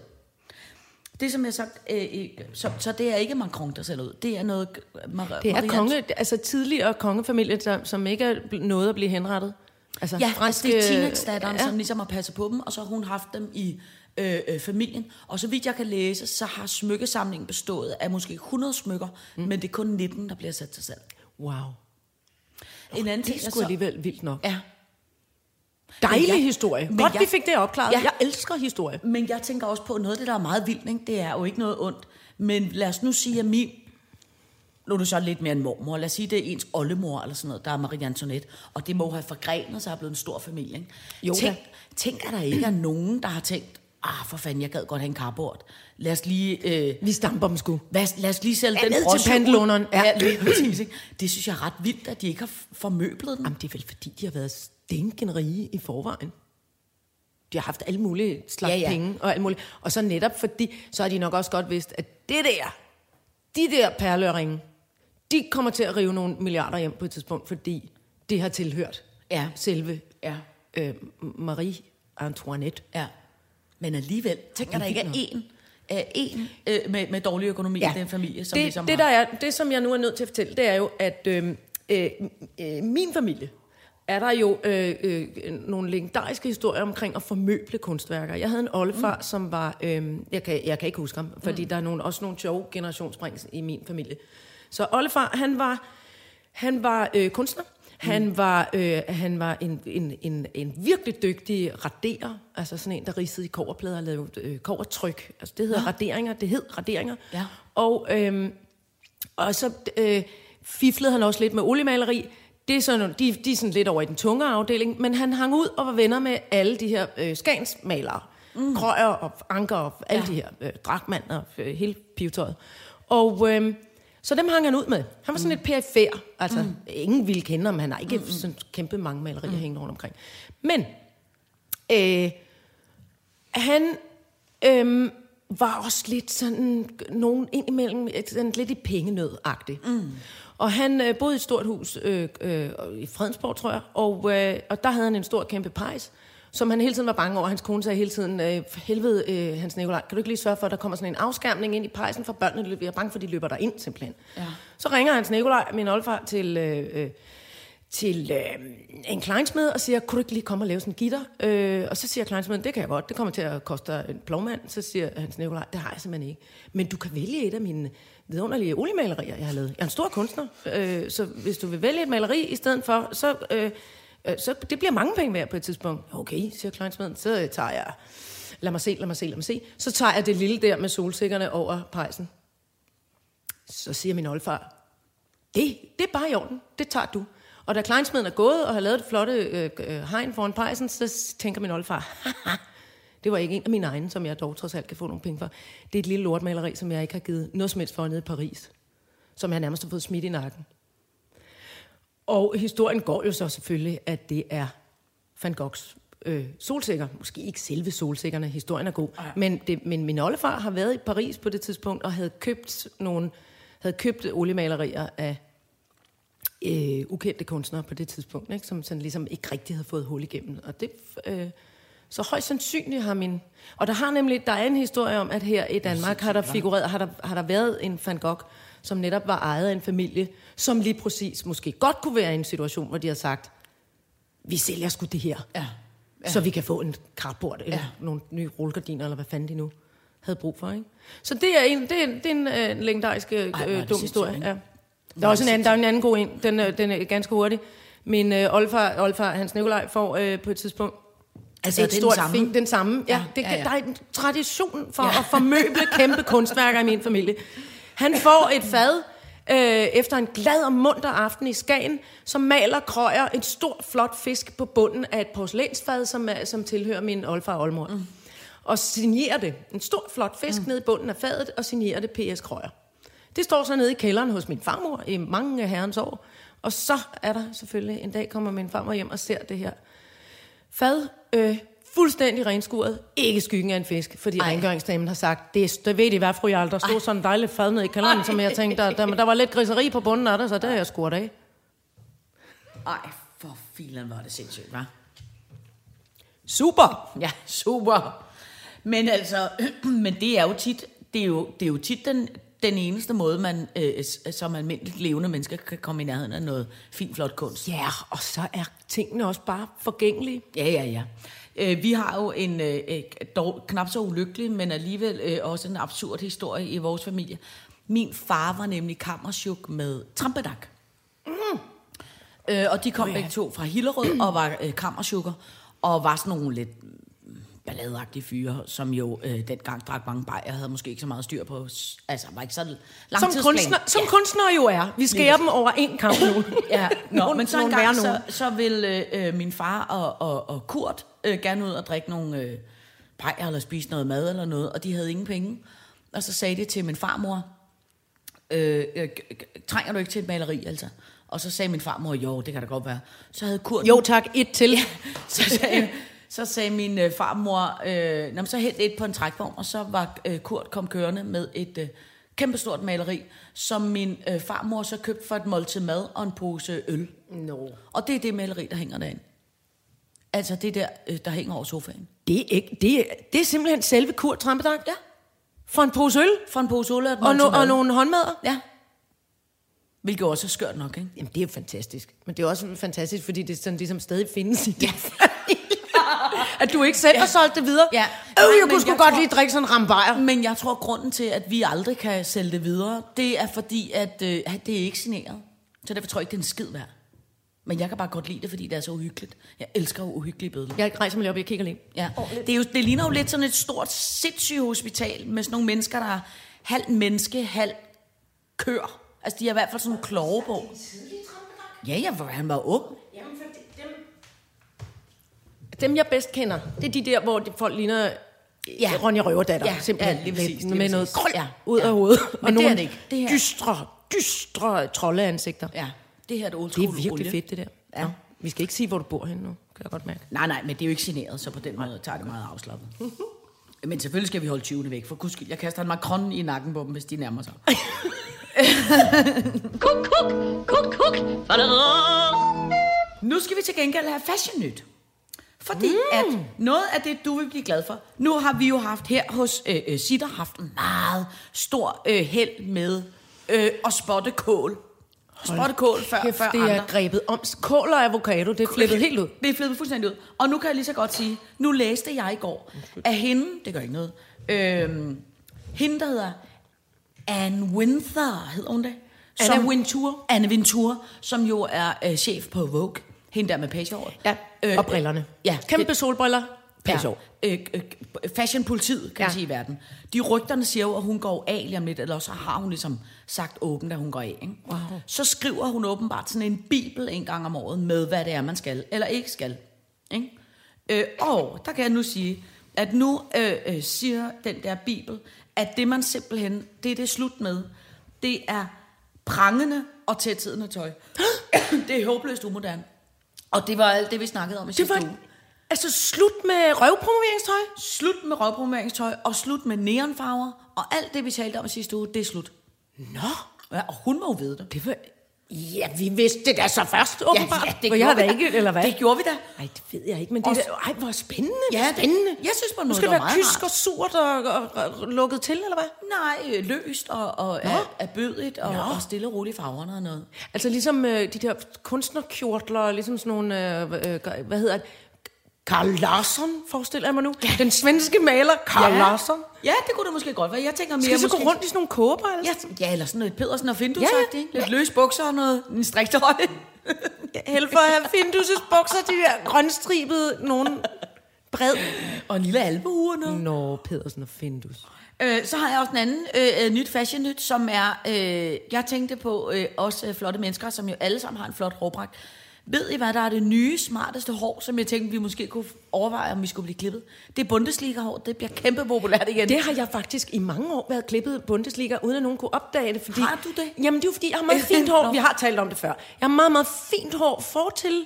Det som jeg sagt, øh, øh, så, så det er ikke Macron, der sælger ud. Det er noget... Mar- Det er Maria- konge, altså tidligere kongefamilie, som, som ikke er nået at blive henrettet. Altså Ja, fransk, det er teenage-datteren, ja. som ligesom har passet på dem, og så har hun haft dem i øh, øh, familien. Og så vidt jeg kan læse, så har smykkesamlingen bestået af måske 100 smykker, mm. men det er kun 19, der bliver sat til salg. Wow. En anden Det ting er er sgu så... alligevel vildt nok. Ja, Dejlig jeg- historie. men Godt, jeg- vi fik det opklaret. Ja. Jeg elsker historie. Men jeg tænker også på, noget af det, der er meget vildt, ikke? det er jo ikke noget ondt. Men lad os nu sige, at min... Nu er du så lidt mere en mormor. Lad os sige, det er ens oldemor eller sådan noget, der er Marie Antoinette. Og det må have forgrenet sig og blevet en stor familie. Ikke? Jo tænk, tænk, at der ikke er nogen, der har tænkt, ah, for fanden, jeg gad godt have en carport. Lad os lige... Øh, Vi stamper dem sgu. Lad os, lad os lige sælge Ja, den ned til pantelåneren. Ja, Ja. ja lige præcis. Ikke? Det synes jeg er ret vildt, at de ikke har formøblet den. Jamen, det er vel fordi, de har været stinken rige i forvejen. De har haft alle mulige slags Ja, ja, penge og alt muligt. Og så netop fordi, så har de nok også godt vidst, at det der, de der perleøringe, de kommer til at rive nogle milliarder hjem på et tidspunkt, fordi det har tilhørt Ja. selve Ja. øh, Marie Antoinette. Ja. Men alligevel, tænker der ikke er en, øh, en øh, med, med dårlig økonomi ja. i den familie, som det, ligesom det, der er, det, som jeg nu er nødt til at fortælle, det er jo, at øh, øh, min familie er der jo øh, øh, nogle legendariske historier omkring at formøble kunstværker. Jeg havde en oldefar, mm. som var... Øh, jeg, kan, jeg kan ikke huske ham, fordi mm. der er nogle, også nogle sjove generationsspring i min familie. Så oldefar, han var, han var øh, kunstner. Han Mm. var, øh, han var en, en, en, en virkelig dygtig raderer, altså sådan en, der ridsede i koverplader og lavede øh, kovertryk. Altså det hedder raderinger, det hed raderinger. Ja. Og, øh, og så øh, fiflede han også lidt med oliemaleri. Det er sådan, de, de er sådan lidt over i den tunge afdeling, men han hang ud og var venner med alle de her øh, skansmalere. Mm. Krøyer og anker og alle ja. de her øh, dragmand og øh, hele pivetøjet. Og øh, så dem hang han ud med. Han var sådan lidt perifær. Altså, mm. ingen ville kende ham. Han har ikke mm. sådan kæmpe mange malerier mm. hængende rundt omkring. Men øh, han øh, var også lidt sådan, nogen indimellem, sådan lidt i pengenød-agtig. Mm. Og han øh, boede i et stort hus øh, øh, i Fredensborg, tror jeg, og, øh, og der havde han en stor kæmpe pejs, som han hele tiden var bange over. Hans kone sagde hele tiden, øh, helvede, øh, Hans Nikolaj, kan du ikke lige sørge for, at der kommer sådan en afskærmning ind i pejsen for børnene? Jeg er bange for, at de løber der ind simpelthen. Ja. Så ringer Hans Nikolaj, min oldefar, til... Øh, øh, til øh, en kleinsmed og siger, kunne du ikke lige komme og lave sådan en gitter? Øh, og så siger kleinsmeden, det kan jeg godt, det kommer til at koste en plovmand. Så siger Hans Nikolaj, det har jeg simpelthen ikke. Men du kan vælge et af mine vidunderlige oliemalerier, jeg har lavet. Jeg er en stor kunstner, øh, så hvis du vil vælge et maleri i stedet for, så, øh, øh, så det bliver mange penge værd på et tidspunkt. Okay, siger kleinsmeden, så øh, tager jeg, lad mig se, lad mig se, lad mig se. Så tager jeg det lille der med solsikkerne over pejsen. Så siger min oldfar, det, det er bare i orden, det tager du. Og da kleinsmeden er gået og har lavet et flotte øh, øh, hegn foran pejsen, så tænker min oldefar, "Haha, det var ikke en af mine egne, som jeg dog trods alt kan få nogle penge for. Det er et lille lortmaleri, som jeg ikke har givet noget som helst for nede i Paris. Som jeg nærmest har fået smidt i nakken. Og historien går jo så selvfølgelig, at det er Van Goghs øh, solsikker. Måske ikke selve solsikkerne, historien er god. Men, det, men min oldefar har været i Paris på det tidspunkt, og havde købt nogle havde købt oliemalerier af øh, ukendte kunstnere på det tidspunkt, ikke? som sådan ligesom ikke rigtig havde fået hul igennem. Og det, øh, så højst sandsynligt har min... Og der har nemlig, der er en historie om, at her i Danmark har der figureret, har der, har der været en Van Gogh, som netop var ejet af en familie, som lige præcis måske godt kunne være i en situation, hvor de har sagt, vi sælger sgu det her, Ja. ja. så vi kan få en kartbord eller ja. nogle nye rullegardiner, eller hvad fanden de nu havde brug for. Ikke? Så det er en, det er en, det er en, øh, en legendarisk øh, det dum historie. Ja. Der er også en anden, der er en anden god en. Den, øh, den er ganske hurtig. Min øh, oldfar, oldfar, Hans Nikolaj, får øh, på et tidspunkt Altså, et er det den stort samme? Fing, den samme. Ja, Ja, det, ja, ja. Der er en tradition for ja. at formøble kæmpe kunstværker i min familie. Han får et fad øh, efter en glad og munter aften i Skagen, som maler krøjer en stor, flot fisk på bunden af et porcelænsfad, som, er, som tilhører min oldfar og oldmor. Mm. Og signerer det. En stor, flot fisk mm. nede i bunden af fadet, og signerer det P.S. Krøjer. Det står så nede i kælderen hos min farmor i mange af herrens år. Og så er der selvfølgelig, en dag kommer min farmor hjem og ser det her fad, øh, fuldstændig renskuret, ikke skyggen af en fisk, fordi Ej. rengøringsdamen har sagt, det, det ved I hvad, fru Jarl, der stod sådan en dejlig fad nede i kælderen, Ej. som jeg tænkte, der, der, der var lidt griseri på bunden af det, så det har jeg skudt af. Ej, for filen var det sindssygt, hva'? Super! Ja, super. Men altså, men det er jo tit, det er jo, det er jo tit den, den eneste måde, man øh, som almindeligt levende mennesker kan komme i nærheden af noget fint, flot kunst. Ja, og så er tingene også bare forgængelige. Ja, ja, ja. Øh, vi har jo en øh, øh, dog knap så ulykkelig, men alligevel øh, også en absurd historie i vores familie. Min far var nemlig kammerchuk med trampedak. Mm. Øh, og de kom oh, ja. begge to fra Hillerød og var øh, kammerschukker, og var sådan nogle lidt balladeagtige fyre, som jo øh, dengang drak mange bajer, havde måske ikke så meget styr på, altså var ikke så Som, langtidsplan. kunstner, som ja. kunstnere jo er. Vi skærer dem over en kamp nu. Ja, nå, Nogle- men så en gang, så, nogen. så vil øh, øh, min far og, og, og Kurt øh, gerne ud og drikke nogle øh, bajer eller spise noget mad eller noget, og de havde ingen penge. Og så sagde de til min farmor, øh, øh, trænger du ikke til et maleri, altså? Og så sagde min farmor, jo, det kan da godt være. Så havde Kurt... Jo tak, et til. Så sagde, så sagde min øh, farmor, øh, "Nå, så hældte et på en trækvogn, og så var øh, Kurt kom kørende med et øh, kæmpestort maleri, som min øh, farmor så købte for et måltid mad og en pose øl. No. Og det er det maleri, der hænger derinde. Altså det der, øh, der hænger over sofaen. Det er, ikke, det er, det er simpelthen selve Kurt Trampedag. Ja. For en pose øl For en pose olie og, et og, no, og nogle håndmadder. Ja. Hvilket også er skørt nok, ikke? Jamen, det er fantastisk. Men det er også fantastisk, fordi det sådan ligesom stadig findes i det. At du ikke selv ja. har solgt det videre. Ja. Øh, Nej, jeg men kunne sgu jeg godt tror- lige drikke sådan en rambajer. Men jeg tror, grunden til, at vi aldrig kan sælge det videre, det er fordi, at, øh, at det er ikke signeret. Så derfor tror jeg ikke, det er en skid værd. Men jeg kan bare godt lide det, fordi det er så uhyggeligt. Jeg elsker jo uhyggelige billeder. Jeg rejser mig lige op, jeg kigger lige. Ja. Det, er jo, det ligner jo lidt sådan et stort sindssygt hospital med sådan nogle mennesker, der er halv menneske, halv kør. Altså, de har i hvert fald sådan nogle kloge på. Ja, ja, for han var ung. Dem, jeg bedst kender, det er de der, hvor de folk ligner Ja. ja. Ronja Røverdatter. Ja, simpelthen. ja, lige præcis, lige med noget krøl Ja, ja. ud ja. af hovedet. Men og det er nogle det ikke. Det her- dystre, dystre troldeansigter. Ja, det her er et old Det er virkelig olie. fedt, det der. Ja. Ja. Nå, vi skal ikke sige, hvor du bor henne nu, kan jeg godt mærke. Nej, nej, men det er jo ikke generet, så på den måde tager det meget afslappet. Men selvfølgelig skal vi holde 20'erne væk, for guds skyld. Jeg kaster en makron i nakken på dem, hvis de nærmer sig. Kuk, kuk, kuk, kuk. Nu skal vi til gengæld have fashion nyt. Fordi mm. at noget af det, du vil blive glad for, nu har vi jo haft her hos øh, øh, Sitter haft meget stor øh, held med øh, at spotte kål. Spotte kål før, Kæft, før det andre. er grebet om. Kål og avocado, det er flippet helt ud. Det er flippet fuldstændig ud. Og nu kan jeg lige så godt sige, nu læste jeg i går, at hende, det gør ikke noget, øh, hende der hedder Anne Winter, hedder hun det? Anna Wintour. Anne Wintour, som jo er øh, chef på Vogue. Hende der med pagehåret. Ja, og brillerne. Ja, Kæmpe det- solbriller. Pas Ja, øh, øh, fashionpolitiet, kan ja. Man sige, i verden. De rygterne siger jo, at hun går af lige om lidt, eller så har hun ligesom sagt åbent, at hun går af. Ikke? Wow. Så skriver hun åbenbart sådan en bibel en gang om året med, hvad det er, man skal, eller ikke skal. Ikke? Øh, og der kan jeg nu sige, at nu øh, øh, siger den der bibel, at det man simpelthen, det er det slut med, det er prangende og tætsiddende tøj. det er håbløst umoderne. Og det var alt det, vi snakkede om i sidste var uge. altså slut med røvpromoveringstøj. Slut med røvpromoveringstøj, og slut med neonfarver, og alt det, vi talte om i sidste uge, det er slut. Nå, Ja, og hun må jo vide det. det var... Ja, vi vidste det da så først, åbenbart. ja, det jeg har gjorde vi da. ikke, eller hvad? Det gjorde vi da. Nej, det ved jeg ikke, men det Også- er da, ej, hvor spændende. Ja, spændende. jeg synes på en Nu skal det det være kysk og surt og, og, og, lukket til, eller hvad? Nej, øh, løst og, og er, er bødigt og, Nå. og stille og roligt i farverne og noget. Altså ligesom øh, de der kunstnerkjortler, ligesom sådan nogle, øh, øh, hvad hedder det? Karl Larsson, forestiller jeg mig nu. Ja. Den svenske maler, Karl ja. Larsson. Ja, det kunne det måske godt være. Jeg tænker mere Skal så måske... gå rundt i sådan nogle kåber? Eller? Ja, ja, eller sådan noget Pedersen og Findus, Ja, ja, ja. ja. Lidt løs bukser og noget, en striktrøje. Ja. Held for at have Findus' bukser, de der grønstribede, nogen bred. og en lille albue og noget. Nå, Pedersen og Findus. Øh, så har jeg også en anden øh, øh, nyt fashion nyt, som er, øh, jeg tænkte på øh, også øh, flotte mennesker, som jo alle sammen har en flot hårpragt. Ved I, hvad der er det nye, smarteste hår, som jeg tænkte, vi måske kunne overveje, om vi skulle blive klippet? Det er Bundesliga-hår. Det bliver kæmpe populært igen. Det har jeg faktisk i mange år været klippet Bundesliga, uden at nogen kunne opdage det. Fordi, Har du det? Jamen, det er fordi, jeg har meget fint hår. Vi har talt om det før. Jeg har meget, meget fint hår fortil,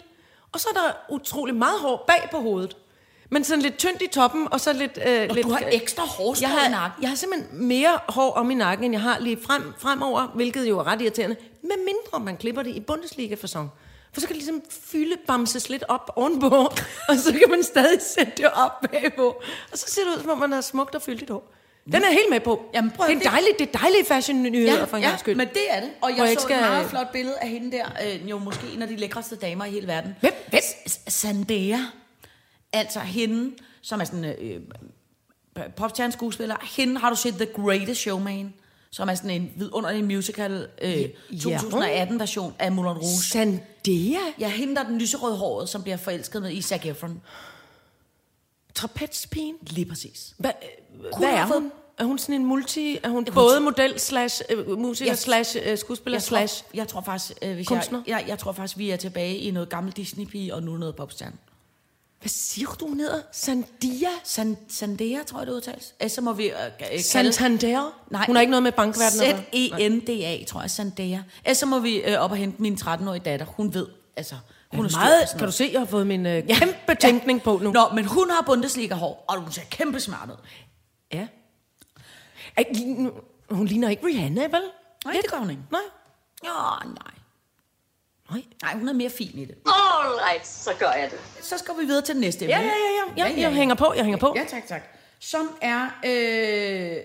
og så er der utrolig meget hår bag på hovedet. Men sådan lidt tyndt i toppen, og så lidt... Øh, Og lidt du har ekstra hårstrå jeg i nakken. jeg har simpelthen mere hår om i nakken, end jeg har lige frem, fremover, hvilket jo er ret irriterende. Med mindre man klipper det i Bundesliga-fasong. For så kan det ligesom fylde bamses lidt op ovenpå, og så kan man stadig sætte det op bagpå. Og så ser det ud, som om man har smukt og fyldigt hår. Den er jeg helt med på. Jamen, prøv det, er dejligt, det er dejlige fashion-nyheder Ja, for en ja skyld. men det er det. Og jeg, så jeg ikke skal... et meget flot billede af hende der, øh, jo måske en af de lækreste damer i hele verden. Hvem? Hvem? S- Zendaya. Altså hende, som er sådan øh, popstjerneskuespiller. Hende har du set The Greatest Showman, som er sådan en vidunderlig musical øh, Ja. 2018-version af Moulin Rouge. Sandea? Ja, hende der er den lyserøde håret, som bliver forelsket med Isaac Efron. Trapezpigen? Lige præcis. Hvad, Kunne hvad er hun? Er hun sådan en multi... Er hun hun- både model slash øh, musiker Jeg- slash øh, skuespiller Jeg tror, slash... jeg tror faktisk, øh, hvis kunstner? jeg, jeg, jeg tror faktisk, vi er tilbage i noget gammel Disney-pige og nu noget popstjerne. Hvad siger du, hun hedder? Sandia? San, Sandea, tror jeg, det udtales. Så må vi øh, kalde... Santander? Nej. Hun har ikke noget med bankverdenen at? Z-E-N-D-A, tror jeg, Sandea. Så må vi øh, op og hente min 13-årige datter. Hun ved, altså... Hun er Meget, kan du se, jeg har fået min øh, kæmpe tænkning på nu. Nå, men hun har Bundesliga-hår, og hun ser kæmpe smart ud. Ja. Ej, hun ligner ikke Rihanna, vel? Nej, det gør hun ikke. Nej. Ja, nej. Nej. Nej, hun er mere fin i det. All right, så gør jeg det. Så skal vi videre til den næste emne. Ja, ja, ja, ja. ja, jeg hænger på, jeg hænger på. Ja, tak, tak. Som er, øh,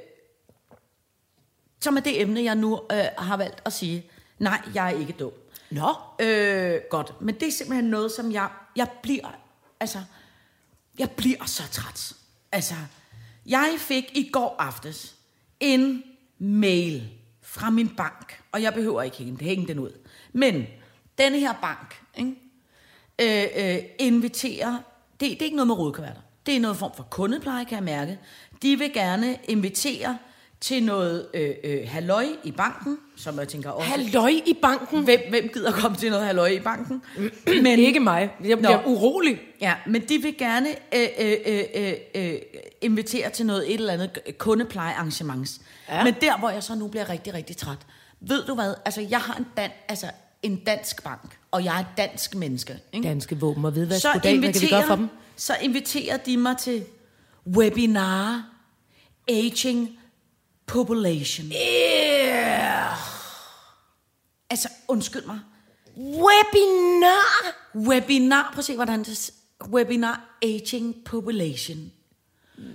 som er det emne, jeg nu øh, har valgt at sige, nej, jeg er ikke dum. Nå. Øh, godt, men det er simpelthen noget, som jeg, jeg bliver, altså, jeg bliver så træt. Altså, jeg fik i går aftes en mail fra min bank, og jeg behøver ikke hænge, hænge den ud. Men denne her bank, ikke? Øh, øh, inviterer, det, det er ikke noget med rodkaverter. Det er noget form for kundepleje, kan jeg mærke. De vil gerne invitere til noget øh, øh, halløj i banken, som jeg tænker også... Halløj i banken. Hvem, hvem gider komme til noget halløj i banken? Men ikke mig. Jeg bliver Nå. urolig. Ja, men de vil gerne øh, øh, øh, øh, øh, invitere til noget et eller andet kundeplejearrangements. Ja. Men der, hvor jeg så nu bliver rigtig, rigtig træt. Ved du hvad? Altså, jeg har en, dan, altså, en dansk bank, og jeg er et dansk menneske. Ikke? Danske våben og ved, hvad så, goddag, hvad kan vi gøre for dem? så inviterer de mig til webinar Aging Population. Yeah. Altså, undskyld mig. Webinar. Webinar, prøv at se, hvordan det Webinar Aging Population.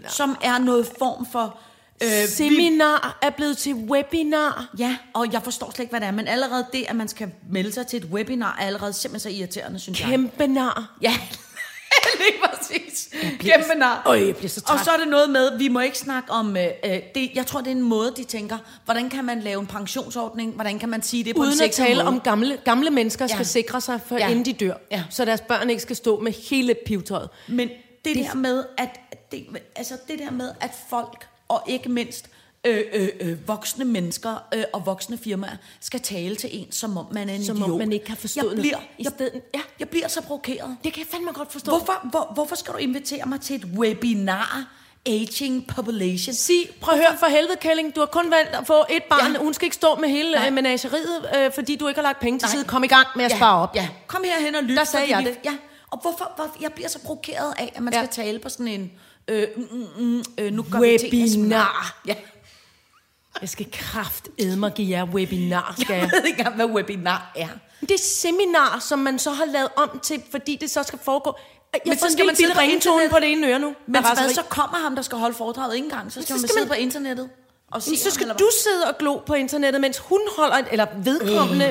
Som er noget form for... Øh, vi, Seminar er blevet til webinar. ja, og jeg forstår slet ikke, hvad det er, men allerede det, at man skal melde sig til et webinar, er allerede simpelthen så irriterende, synes jeg. Kæmpenar. Ja, lige præcis. Kæmpe nar. Øj, jeg bliver så træt. Og så er det noget med, vi må ikke snakke om, øh, øh, det, jeg tror, det er en måde, de tænker, hvordan kan man lave en pensionsordning, hvordan kan man sige det på en Uden at tale måde? om gamle, gamle mennesker skal Ja. sikre sig, for Ja. inden de dør. Ja. Så deres børn ikke skal stå med hele pivtøjet. Men det, det der med, at det, altså det der med, at folk, og ikke mindst øh, øh, øh, voksne mennesker øh, og voksne firmaer, skal tale til en, som om man er en Som idiot. om man ikke har forstået jeg bliver, I jeg, stedet- ja. jeg bliver så provokeret. Det kan jeg fandme godt forstå. Hvorfor, hvor, hvorfor skal du invitere mig til et webinar, Aging Population? Sig, prøv at høre for helvede, Kælling, du har kun valgt at få et barn. Ja. Hun skal ikke stå med hele Nej. øh, menageriet, øh, fordi du ikke har lagt penge til Nej. side. Kom i gang med at spare op. Ja, kom herhen og lyt. Der sagde jeg det. Ja, og hvorfor, hvor, jeg bliver så provokeret af, at man Ja. ja. skal tale på sådan en... Øh, mm, mm, mm, øh, nu gør vi Webinar. smart. Ja. Jeg skal kraftedme mig give jer webinar, skal Jeg jeg. ved ikke engang, hvad webinar er. Det er seminar, som man så har lavet om til, fordi det så skal foregå. Jeg Men så skal man sidde på ringetone internet. på det ene øre nu. Men hvad, så kommer ham, der skal holde foredraget ikke engang. Så skal, Så man skal sidde man- på internettet og se Så ham, skal eller du sidde og glo på internettet, mens hun holder, eller vedkommende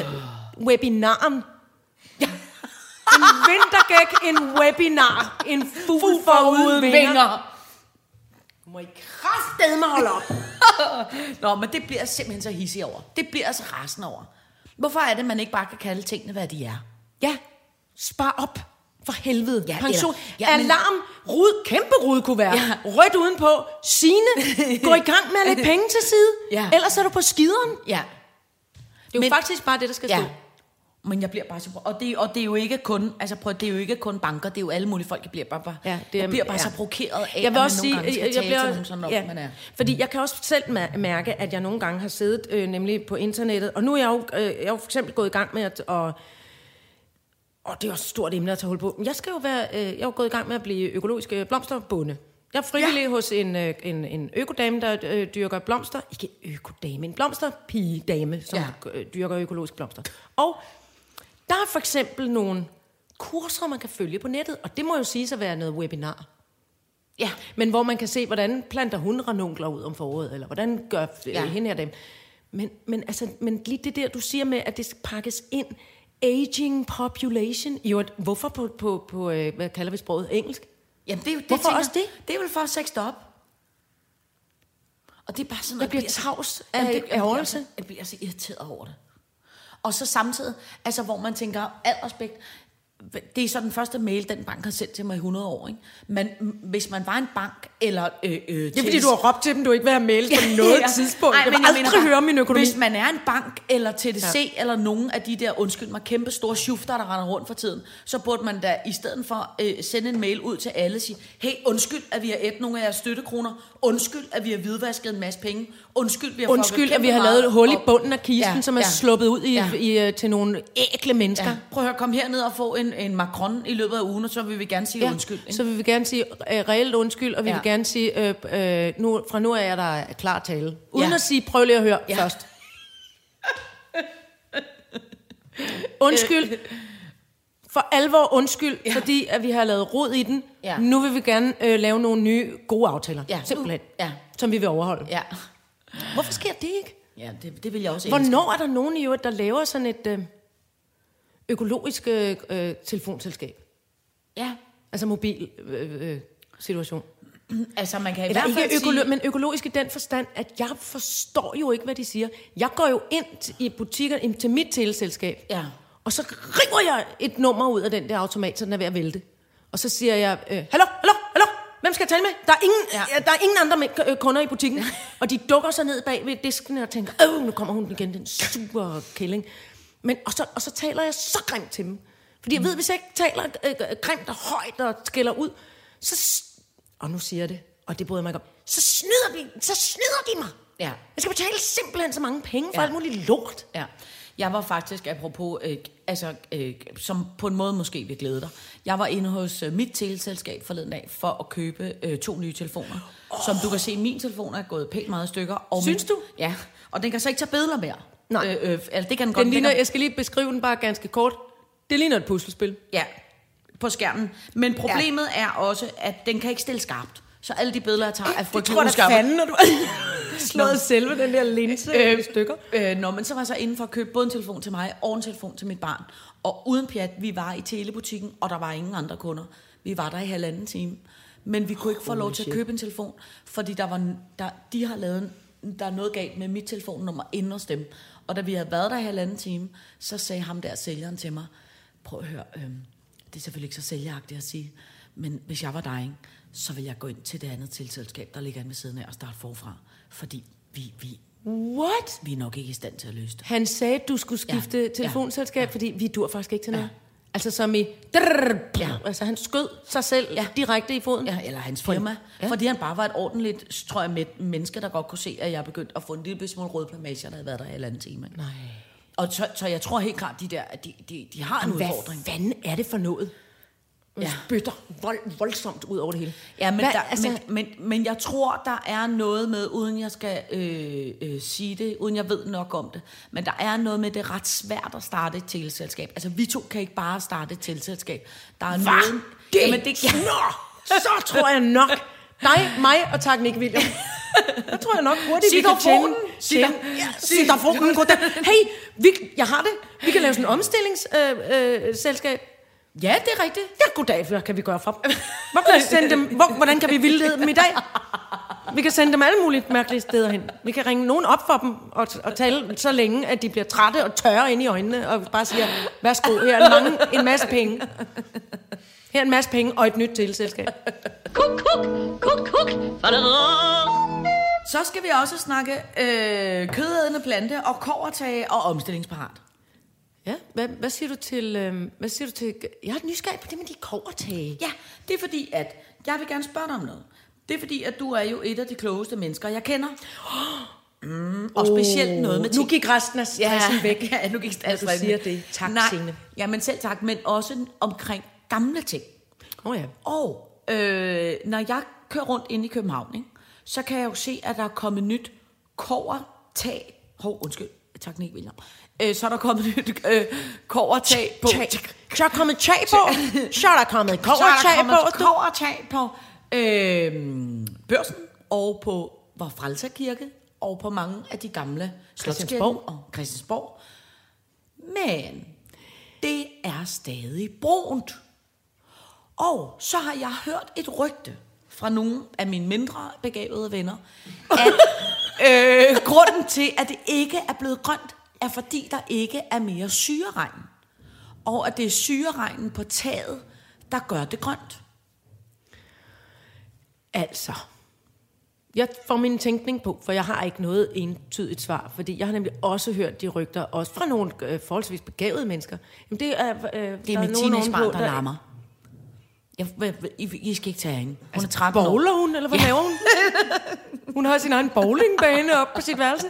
Øh. webinaren. En vintergæk, en webinar, en fugl Fugl for uden uden vinger. vinger. Du må i kraftedme holde op. Nå, men det bliver jeg simpelthen så hissig over. Det bliver jeg så rasende over. Hvorfor er det, man ikke bare kan kalde tingene, hvad de er? Ja, spar op. For helvede. Ja, Pension. eller- ja, men- Alarm. Rud. Kæmpe rudkuvert. Ja. Rødt udenpå. Signe. Gå i gang med at lægge penge til side. Ja. Ellers er du på skideren. Ja. Det er jo Men- faktisk bare det, der skal stå. Men jeg bliver bare så... Og det, og det er jo ikke kun... Altså prøv, det er jo ikke kun banker, det er jo alle mulige folk, jeg bliver bare... bare Ja, det er- jeg bliver bare ja. så provokeret af, Jeg vil også sige, nogle gange skal jeg, jeg bliver, nogen sådan, ja, man er. fordi jeg kan også selv mærke, at jeg nogle gange har siddet øh, nemlig på internettet, og nu er jeg jo, øh, jeg er jo for eksempel gået i gang med at, og, og det er også et stort emne at tage hul på, men jeg skal jo være, øh, jeg er jo gået i gang med at blive økologisk øh, blomsterbonde. Jeg er frivillig ja. hos en, øh, en, en økodame, der øh, dyrker blomster. Ikke økodame, en blomsterpigedame, som ja. Øh, dyrker økologiske blomster. Og der er for eksempel nogle kurser, man kan følge på nettet, og det må jo sige at være noget webinar. Ja. Men hvor man kan se, hvordan planter hun ranunkler ud om foråret, eller hvordan gør ja. Ja. hende her dem. Men, men, altså, men lige det der, du siger med, at det skal pakkes ind, aging population, jo, hvorfor på, på, på øh, hvad kalder vi sproget, engelsk? Jamen, det er jo det, Hvorfor tænker- også det? Det er vel for at sexe op. Og det er bare sådan Jeg bliver tavs af det- jeg ærgelse. så- Jeg bliver så irriteret over det. Og så samtidig, altså hvor man tænker, al respekt, det er så den første mail, den bank har sendt til mig i 100 år. Ikke? Men hvis man var en bank, eller... Øh, øh, Det er fordi, du har råbt til dem, du ikke vil have mail på noget tidspunkt. Ej, jeg vil aldrig mener høre min økonomi. Hvis man er en bank, eller TDC, ja. eller nogen af de der, undskyld mig, kæmpe store shufter, der render rundt for tiden, så burde man da i stedet for øh, sende en mail ud til alle og sige, hey, undskyld, at vi har et nogle af jeres støttekroner. Undskyld, at vi har hvidvasket en masse penge. Undskyld, vi har Undskyld, at vi har lavet et hul i op." bunden af kisten, Ja, som er ja. sluppet ud i, Ja. i, øh, til nogle ækle mennesker. Ja. Prøv at høre, kom herned og få en, en Macron i løbet af ugen, og så vil vi gerne sige ja. undskyld. Ikke? Så vil vi gerne sige øh, reelt undskyld, og vi ja. Vil gerne sige, øh, øh, nu, fra nu af er der klar tale. Uden Ja. at sige, prøv lige at høre ja. Først. undskyld, for alvor undskyld, ja. fordi at vi har lavet rod i den. Ja. Nu vil vi gerne øh, lave nogle nye gode aftaler. Ja, Simpelthen. ja. Som vi vil overholde. Ja. Hvorfor sker det ikke? Ja, det, det vil jeg også elske. Hvornår er der nogen i øvrigt, der laver sådan et øh, økologisk øh, telefonselskab? Ja. Altså mobil øh, øh, situation. Altså, man kan i Eller hvert fald ikke økolo- sige... men økologisk i den forstand, at jeg forstår jo ikke, hvad de siger. Jeg går jo ind i butikker, til mit teleselskab, Ja. og så river jeg et nummer ud af den der automat, så den er ved at vælte. Og så siger jeg, øh, hallo, hallo, hallo, hvem skal jeg tale med? Der er ingen, Ja. ja. der er ingen andre med, øh, kunder i butikken. og de dukker sig ned bag ved disken og tænker, åh, nu kommer hun igen, den super kælling. Men, og, så, og så taler jeg så grimt til dem. Fordi jeg ved, hvis jeg ikke taler øh, øh, grimt og højt og skælder ud, så... Og nu siger jeg det, og det bryder jeg mig ikke om. Så snyder de, så snyder de mig. Ja. Jeg skal betale simpelthen så mange penge for Ja. alt muligt lort. Ja. Jeg var faktisk, apropos, øh, altså, øh, som på en måde måske vil glæde dig. Jeg var inde hos øh, mit teleselskab forleden dag for at købe øh, to nye telefoner. Oh. Som du kan se, min telefon er gået pænt meget i stykker. Og Synes min, du? Ja, og den kan så ikke tage billeder mere. Nej. Øh, øh, altså, det kan den godt. Den ligner, jeg skal lige beskrive den bare ganske kort. Det ligner et puslespil. Ja, på skærmen. Men problemet ja. er også, at den kan ikke stille skarpt. Så alle de billeder, jeg tager, er frygtelig uskarpe. når du slået selve den der linse øh, i stykker. Øh, nå, men så var jeg så inde for at købe både en telefon til mig og en telefon til mit barn. Og uden pjat, vi var i telebutikken, og der var ingen andre kunder. Vi var der i halvanden time. Men vi kunne ikke få lov til at købe en telefon, fordi der var, der, de har lavet, en- der er noget galt med mit telefonnummer inde hos dem. Og da vi havde været der i halvanden time, så sagde ham der sælgeren til mig, prøv at høre, øh, det er selvfølgelig ikke så sælgeragtigt at sige, men hvis jeg var dig, ikke, så vil jeg gå ind til det andet tilselskab, der ligger inde ved siden af og starte forfra. Fordi vi, vi, What? vi er nok ikke i stand til at løse det. Han sagde, at du skulle skifte Ja. telefonselskab, ja. fordi vi dur faktisk ikke til noget. Ja. Altså som i... Drrr, Ja. Altså han skød sig selv Ja. direkte i foden. Ja, eller hans firma. Ja. Fordi han bare var et ordentligt, tror jeg, med menneske, der godt kunne se, at jeg begyndte at få en lille smule røde plamager, der havde været der i en anden time. Nej. Og så, så jeg tror helt klart, de der, de, de, de har en Hvad udfordring. fanden er det for noget? Ja. Spytter vold, voldsomt ud over det hele. Ja, men, Hvad, der, altså, men, men, men jeg tror, der er noget med, uden jeg skal øh, øh, sige det, uden jeg ved nok om det, men der er noget med, det er ret svært at starte et teleselskab. Altså, vi to kan ikke bare starte et teleselskab. Der er noget... Det? Jamen, det, ja. Nå, så tror jeg nok. Nej, mig og tak Nick William. Jeg tror jeg nok hurtigt, vi kan tjene. Citafonen. tjene ja. Hey, vi, jeg har det. Vi kan lave sådan en omstillingsselskab. Øh, øh, selskab. Ja, det er rigtigt. Ja, goddag, hvad kan vi gøre fra? Hvor kan vi sende dem, hvor, hvordan kan vi vildlede dem i dag? Vi kan sende dem alle mulige mærkelige steder hen. Vi kan ringe nogen op for dem og, og tale så længe, at de bliver trætte og tørre ind i øjnene, og bare siger, værsgo, her er en, mange, en masse penge. Her er en masse penge og et nyt teleselskab. Kuk, kuk, kuk, kuk. Så skal vi også snakke øh, kødædende plante og kovertage og omstillingsparat. Ja, hvad, hvad siger du til... Øh, hvad siger du til... Jeg er nysgerrig på det med de kovertage. Ja, det er fordi, at jeg vil gerne spørge dig om noget. Det er fordi, at du er jo et af de klogeste mennesker, jeg kender. Mm, og specielt noget med. Nu gik resten af stressen væk. Ja, nu gik du stressen siger væk. det. Tak, Nej, Signe. Ja, men selv tak, men også omkring gamle ting. Oh, ja. Og øh, når jeg kører rundt ind i København, ikke, så kan jeg jo se, at der er kommet nyt kovertag. Hov, undskyld. Tak, Nick William. Øh, så er der kommet nyt øh, kovertag på. Så er der kommet tag på. Så er der kommet er kovertag på. kovertag på øh, børsen og på Vor Frelser Kirke og på mange af de gamle Christiansborg. og Christiansborg. Men det er stadig brunt. Og så har jeg hørt et rygte fra nogle af mine mindre begavede venner, at øh, grunden til, at det ikke er blevet grønt, er fordi der ikke er mere syreregn. Og at det er syreregnen på taget, der gør det grønt. Altså, jeg får min tænkning på, for jeg har ikke noget entydigt svar, fordi jeg har nemlig også hørt de rygter, også fra nogle øh, forholdsvis begavede mennesker. Jamen, det er, øh, Det er mit teenagebarn, der larmer. Jeg, hvad- I, I skal ikke tage hende. Hun er 13 år. Bowler hun, eller hvad ja. laver hun? Hun har sin egen bowlingbane op på sit værelse.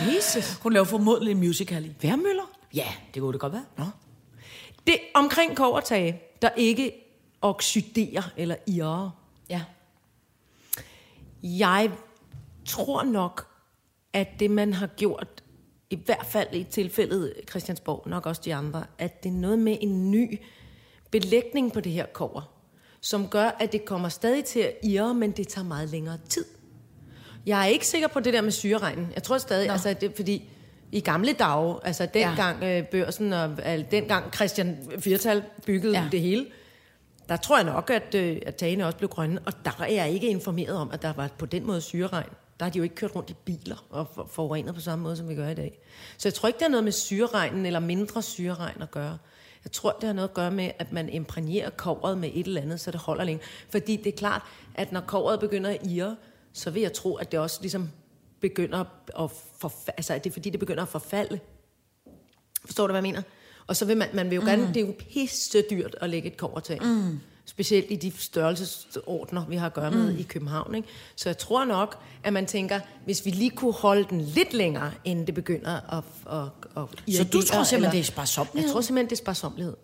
Jesus. Hun laver formodentlig en musical i. Værmøller? Ja, det kunne det godt være. Nå. Det omkring kovertage, der ikke oxiderer eller irrer. Ja. Jeg tror nok, at det man har gjort, i hvert fald i tilfældet Christiansborg, nok også de andre, at det er noget med en ny belægning på det her kover, som gør, at det kommer stadig til at irre, men det tager meget længere tid. Jeg er ikke sikker på det der med syreregnen. Jeg tror stadig, Nå. altså det, fordi i gamle dage, altså dengang ja. øh, børsen og øh, dengang Christian Firtal byggede Ja. det hele, der tror jeg nok, at, øh, at tagene også blev grønne, og der er jeg ikke informeret om, at der var på den måde syreregn. Der har de jo ikke kørt rundt i biler og for- forurenet på samme måde, som vi gør i dag. Så jeg tror ikke, det har noget med syreregnen eller mindre syreregn at gøre. Jeg tror, det har noget at gøre med, at man imprægnerer kovret med et eller andet, så det holder længe. Fordi det er klart, at når kovret begynder at ire, så vil jeg tro, at det også ligesom begynder at forfalde. Altså, at det er fordi, det begynder at forfalde. Forstår du, hvad jeg mener? Og så vil man, man vil jo gerne, det er jo pisse dyrt at lægge et kovertag. Mm. Specielt i de størrelsesordner, vi har at gøre med mm. i København. Ikke? Så jeg tror nok, at man tænker, hvis vi lige kunne holde den lidt længere, inden det begynder at, at, at Så du tror simpelthen, eller- det er sparsommelighed? Jeg tror simpelthen, det er sparsomlighed.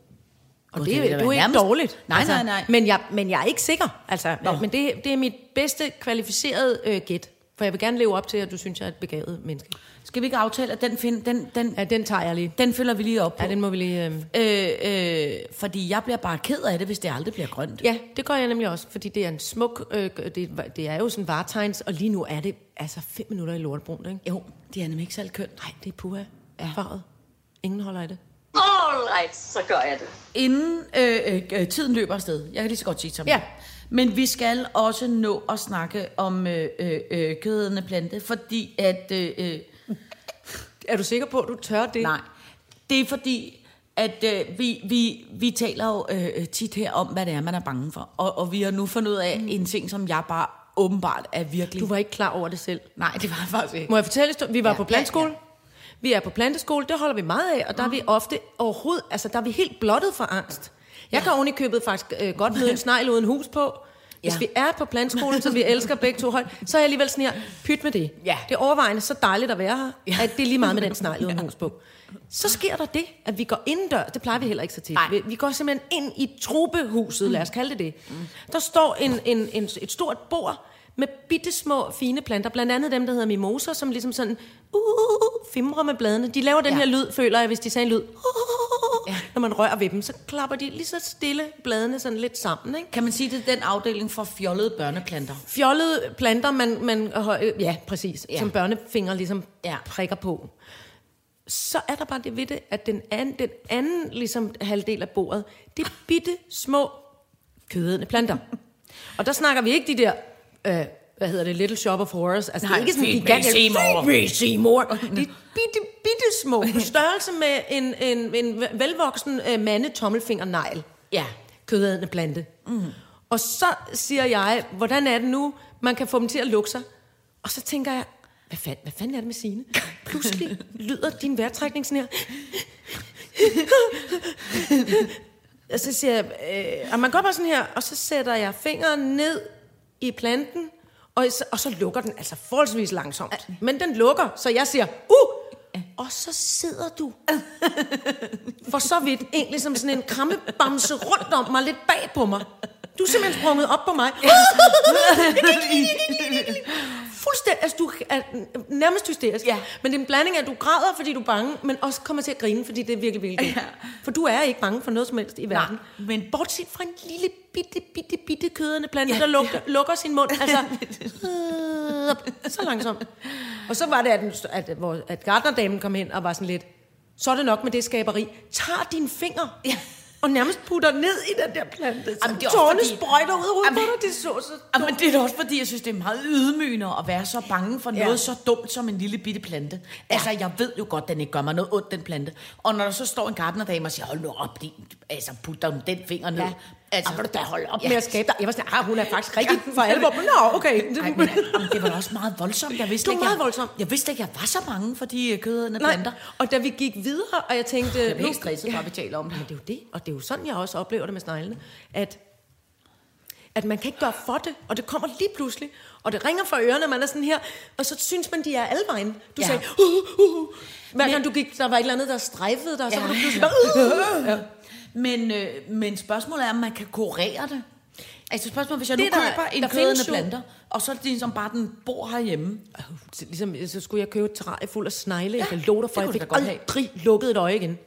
Og det, det er, jo ikke nærmest- dårligt. Altså, Nej, nej, nej. Men jeg, men jeg er ikke sikker. Altså, Nå. men det, det er mit bedste kvalificerede øh, gæt. For jeg vil gerne leve op til, at du synes, jeg er et begavet menneske. Skal vi ikke aftale, at den, find, den, den, Ja, den tager jeg lige. den følger vi lige op på? Ja, den må vi lige... Øh... Øh, øh, fordi jeg bliver bare ked af det, hvis det aldrig bliver grønt. Ja, det gør jeg nemlig også, fordi det er en smuk... Øh, det, det er jo sådan varetegns, og lige nu er det altså fem minutter i lortbrun, ikke? Jo, det er nemlig ikke særlig kønt. Nej, det er puha. Ja. Farvet. Ingen holder af det. Alright, så gør jeg det. Inden øh, øh, øh, tiden løber afsted, jeg kan lige så godt sige som Ja. Men vi skal også nå at snakke om øh, øh, øh, kødende plante, fordi at... Øh, øh, Er du sikker på, at du tør det? nej, det er fordi, at øh, vi, vi, vi taler jo øh, tit her om, hvad det er, man er bange for. Og, og vi har nu fundet ud af en ting, som jeg bare åbenbart er virkelig... Du var ikke klar over det selv. Nej, det var jeg faktisk ikke. Må jeg fortælle? Vi var Ja, på ja, planteskole. Ja, ja. Vi er på planteskole, det holder vi meget af, og der er vi ofte overhovedet, altså der er vi helt blottet for angst. Jeg kan oven i købet faktisk øh, godt møde en snegl uden hus på. Hvis Ja. vi er på plantskolen, som vi elsker begge to højt, så er jeg alligevel sådan her, pyt med det. Ja. Det er overvejende så dejligt at være her, ja. at det er lige meget med den snegl uden hus på. Så sker der det, at vi går indendør, det plejer vi heller ikke så tit. Vi, vi går simpelthen ind i trubehuset, lad os kalde det det. Der står en, en, en, et stort bord med bitte små fine planter, blandt andet dem, der hedder mimoser, som ligesom sådan uh, fimrer med bladene. De laver den Ja. her lyd, føler jeg, hvis de sagde en lyd. Ja. Når man rører ved dem, så klapper de lige så stille bladene sådan lidt sammen. Ikke? Kan man sige, det er den afdeling for fjollede børneplanter? Fjollede planter, man, man øh, ja, præcis, Ja. som børnefinger ligesom ja. prikker på. Så er der bare det ved det, at den anden, den anden ligesom, halvdel af bordet, det er bitte små kødende planter. Og der snakker vi ikke de der, øh, hvad hedder det, Little Shop of Horrors. Altså, Nej, det er ikke sådan me, gigantisk. Feed me, Seymour. De er bitte, bitte små, på størrelse med en, en, en velvoksen øh, mande tommelfingernegl Ja. kødædende plante. Mm. Og så siger jeg, hvordan er det nu, man kan få dem til at lukke sig? Og så tænker jeg, hvad fanden, hvad fanden er det med sine? Pludselig lyder din vejrtrækning sådan her. og så siger jeg, øh, og man går bare sådan her, og så sætter jeg fingeren ned i planten, og så, og så lukker den altså forholdsvis langsomt. Men den lukker, så jeg siger, uh! Og så sidder du for så vidt egentlig som sådan en krammebamse rundt om mig, lidt bag på mig. Du er simpelthen sprunget op på mig. Fuldstændig, altså du er nærmest hysterisk. Ja. Men det er en blanding af, at du græder, fordi du er bange, men også kommer til at grine, fordi det er virkelig, virkelig ja. For du er ikke bange for noget som helst i verden. men- Bortset fra en lille bitte, bitte, bitte kødende plante, Ja, ja, der lukker, lukker sin mund. Altså, øh, så langsomt. Og så var det, at, den- at, hvor- at gardnerdamen kom hen og var sådan lidt, så er det nok med det skaberi. Tag din finger Ja. Og nærmest putter ned i den der plante. Så Jamen, det er tårne fordi- sprøjter ud af Jamen- dig. Det så så Jamen, det er også fordi, jeg synes, det er meget ydmygende at være så bange for Ja. noget så dumt som en lille bitte plante. Altså, jeg ved jo godt, den ikke gør mig noget ondt, den plante. Og når der så står en gardnerdame og siger, hold nu op, din, altså, put dig den finger ned. Ja. Altså, du da holde op Ja. med at skabe dig? Jeg var sådan, ah, hun er faktisk rigtig for alvor. Nå, okay. Ej, men, det var også meget voldsomt. Jeg vidste Det var ikke, meget jeg, voldsomt. Jeg vidste ikke, jeg var så bange for de øh, kødende Nej, planter. og da vi gik videre, og jeg tænkte... Jeg helt stresset, bare vi taler om det. Men det er jo det, og det er jo sådan, jeg også oplever det med sneglene, at, at man kan ikke gøre for det, og det kommer lige pludselig, og det ringer fra ørerne, og man er sådan her, og så synes man, de er alle vejen. Du Ja. sagde, uh, uh, uh. hver gang du gik, der var et eller andet, der strejfede dig, ja. så var du pludselig bare, uh, uh. Ja. Men, øh, men spørgsmålet er, om man kan kurere det. Altså spørgsmålet, hvis jeg nu Det der- køber en der kødende planter, og så er det ligesom bare, den bor herhjemme. Så Ligesom, så skulle jeg købe et terrarie fuld af snegle. Jeg kan love dig for, det jeg fik godt have. aldrig lukket et øje igen.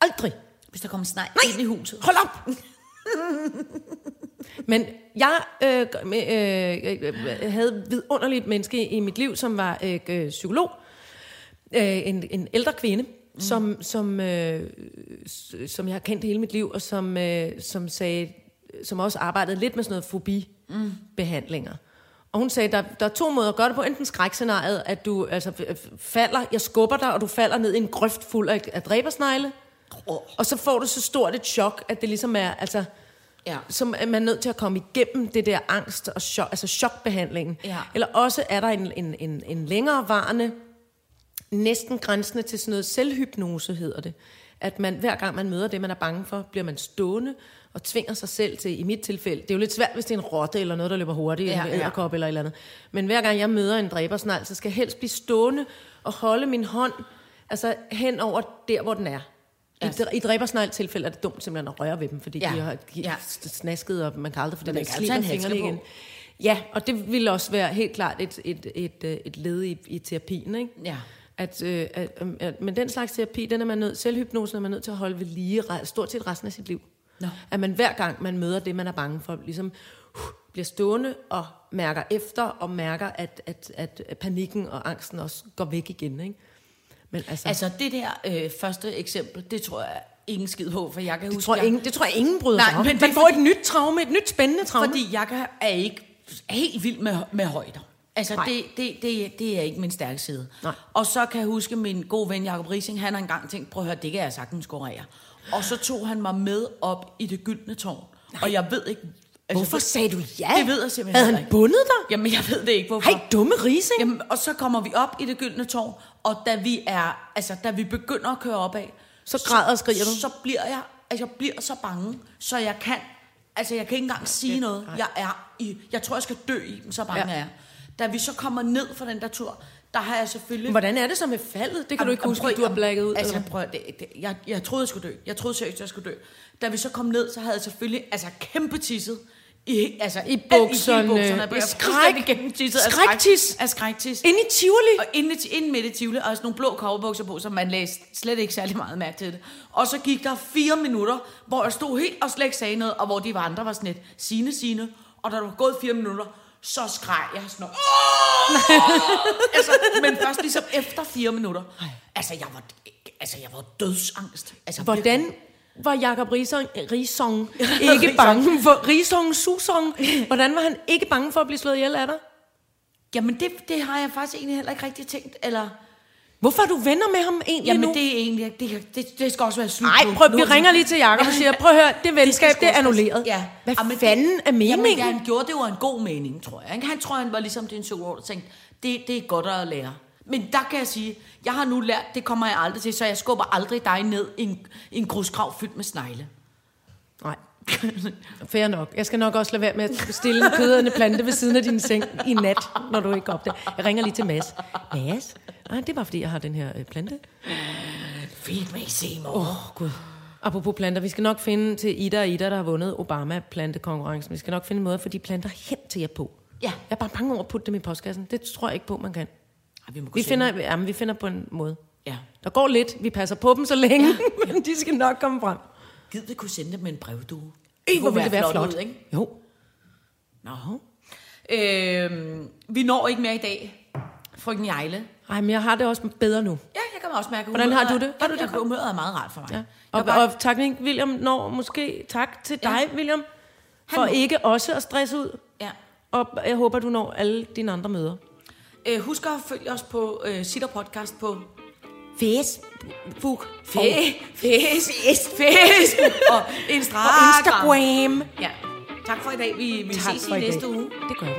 Aldrig. Hvis der kommer snegl ind i huset. Hold op! Men jeg øh, øh, øh, havde vidunderligt menneske i mit liv, som var øh, øh, psykolog. Øh, en, en ældre kvinde, mm. som, som, øh, som jeg har kendt hele mit liv, og som, øh, som, sagde, som også arbejdede lidt med sådan noget fobibehandlinger. Og hun sagde, der, der er to måder at gøre det på. Enten skrækscenariet, at du altså, falder, jeg skubber dig, og du falder ned i en grøft fuld af, af dræbersnegle. Og så får du så stort et chok, at det ligesom er, altså, Ja. som er man nødt til at komme igennem det der angst og chok, altså chokbehandlingen. Ja. Eller også er der en, en, en, en længerevarende, næsten grænsende til sådan noget selvhypnose, hedder det. At man, hver gang man møder det, man er bange for, bliver man stående og tvinger sig selv til, i mit tilfælde, det er jo lidt svært, hvis det er en rotte eller noget, der løber hurtigt, Ja, ja, en ja. æderkop eller et eller andet. Men hver gang jeg møder en dræbersnegl, så skal jeg helst blive stående og holde min hånd altså hen over der, hvor den er. I, Ja. I dræbersnegl tilfælde er det dumt simpelthen at røre ved dem, fordi Ja. de har de Ja. ja. snasket, og man kan aldrig få det der handske fingrene igen. Ja, og det ville også være helt klart et, et, et, et, et led i, i terapien, ikke? Ja. At, øh, at, at, men den slags terapi, den er man nødt, selvhypnosen er man nødt til at holde ved lige stort set resten af sit liv. Nå. At man hver gang, man møder det, man er bange for, ligesom uh, bliver stående og mærker efter, og mærker, at, at, at, panikken og angsten også går væk igen, ikke? Men altså, altså det der øh, første eksempel, det tror jeg ingen skid på, for jeg kan det, huske... tror jeg, ingen, det tror jeg ingen bryder Nej, sig om. men Man får et nyt traume, et nyt spændende traume. Fordi jeg er ikke helt vild med, med højder. Altså, Nej. det, det, det, det er ikke min stærke side. Nej. Og så kan jeg huske min gode ven Jacob Rising, han har engang tænkt, prøv at høre, det kan jeg sagtens skorere. Og så tog han mig med op i det gyldne tårn. Og jeg ved ikke... Altså, Hvorfor sagde du ja? Det ved jeg simpelthen Havde han ikke. bundet dig? Jamen, jeg ved det ikke, hvorfor. Hej, dumme rising. Jamen, og så kommer vi op i det gyldne tårn, og da vi er, altså, da vi begynder at køre opad, Så græder og skriger du? Så bliver jeg, altså, jeg bliver så bange, så jeg kan, altså, jeg kan ikke engang sige noget. Jeg er i, jeg tror, jeg skal dø i dem, så bange ja. er jeg. Da vi så kommer ned fra den der tur, der har jeg selvfølgelig... Hvordan er det så med faldet? Det kan du ikke huske, prøv- du har blækket ud. Altså, prøv, det, det, jeg, jeg troede, jeg skulle dø. Jeg troede seriøst, jeg skulle dø. Da vi så kom ned, så havde jeg selvfølgelig altså, kæmpe tisset. I, altså, I bukserne. I, i bukserne. Jeg skræk. gennemtisset af Skræktis. skræk- Af skræktis. Inde i Tivoli? Og inde, inde midt i Tivoli, og sådan nogle blå kobberbukser på, så man læste slet ikke særlig meget mærke til det. Og så gik der fire minutter, hvor jeg stod helt og slet ikke sagde noget, og hvor de andre var sådan lidt, sine, sine. Og der var gået fire minutter, så skreg jeg sådan noget. Altså, men først ligesom efter fire minutter. Altså, jeg var, altså, jeg var dødsangst. Altså, Hvordan var Jacob Risong, Risong ikke bange for... Risong Susong. Hvordan var han ikke bange for at blive slået ihjel af dig? Jamen, det, det har jeg faktisk egentlig heller ikke rigtig tænkt. Eller, Hvorfor er du venner med ham egentlig jamen, nu? det er egentlig, det, det, det skal også være slut Nej, prøv, vi er det ringer lige til Jacob og siger, prøv at høre, det venskab, skal det er annulleret. Ja. Hvad Jamen, fanden er meningen? Jamen, ja, han gjorde det var en god mening, tror jeg. Han tror, han var ligesom den psykolog, der tænkte, det, det er godt at lære. Men der kan jeg sige, jeg har nu lært, det kommer jeg aldrig til, så jeg skubber aldrig dig ned i en, i en grusgrav fyldt med snegle. Fair nok. Jeg skal nok også lade være med at stille en kødende plante ved siden af din seng i nat, når du ikke op det. Jeg ringer lige til Mads. Mads? Nej, det er bare fordi, jeg har den her øh, plante. Feed me, Seymour. Åh, oh, Gud. Apropos planter, vi skal nok finde til Ida og Ida, der har vundet Obama-plantekonkurrencen. Vi skal nok finde en måde at få de planter hen til jer på. Ja. Jeg er bare bange over at putte dem i postkassen. Det tror jeg ikke på, man kan. Ej, vi, må Vi finder, den. jamen, vi finder på en måde. Ja. Der går lidt. Vi passer på dem så længe, ja. men de skal nok komme frem. Gid vi kunne sende dem med en brevdue. Ej, hvor ville det være flot. Ud, ikke? Jo. Nå. Øhm, vi når ikke mere i dag. Frøken Jejle. Ej, men jeg har det også bedre nu. Ja, jeg kan også mærke, Hvordan har humøret du det? Har du det? Humøret er meget rart for mig. Ja. Og, bare- og tak, William, når måske tak til dig, Ja. William, for må. ikke også at stresse ud. Ja. Og jeg håber, du når alle dine andre møder. Øh, husk at følge os på øh, Sitter Podcast på Facebook. Fe- Facebook, Facebook og Instagram. Og Instagram. Ja. Tak for i dag. Vi, vi Tak ses i i dag. næste uge. Det gør vi.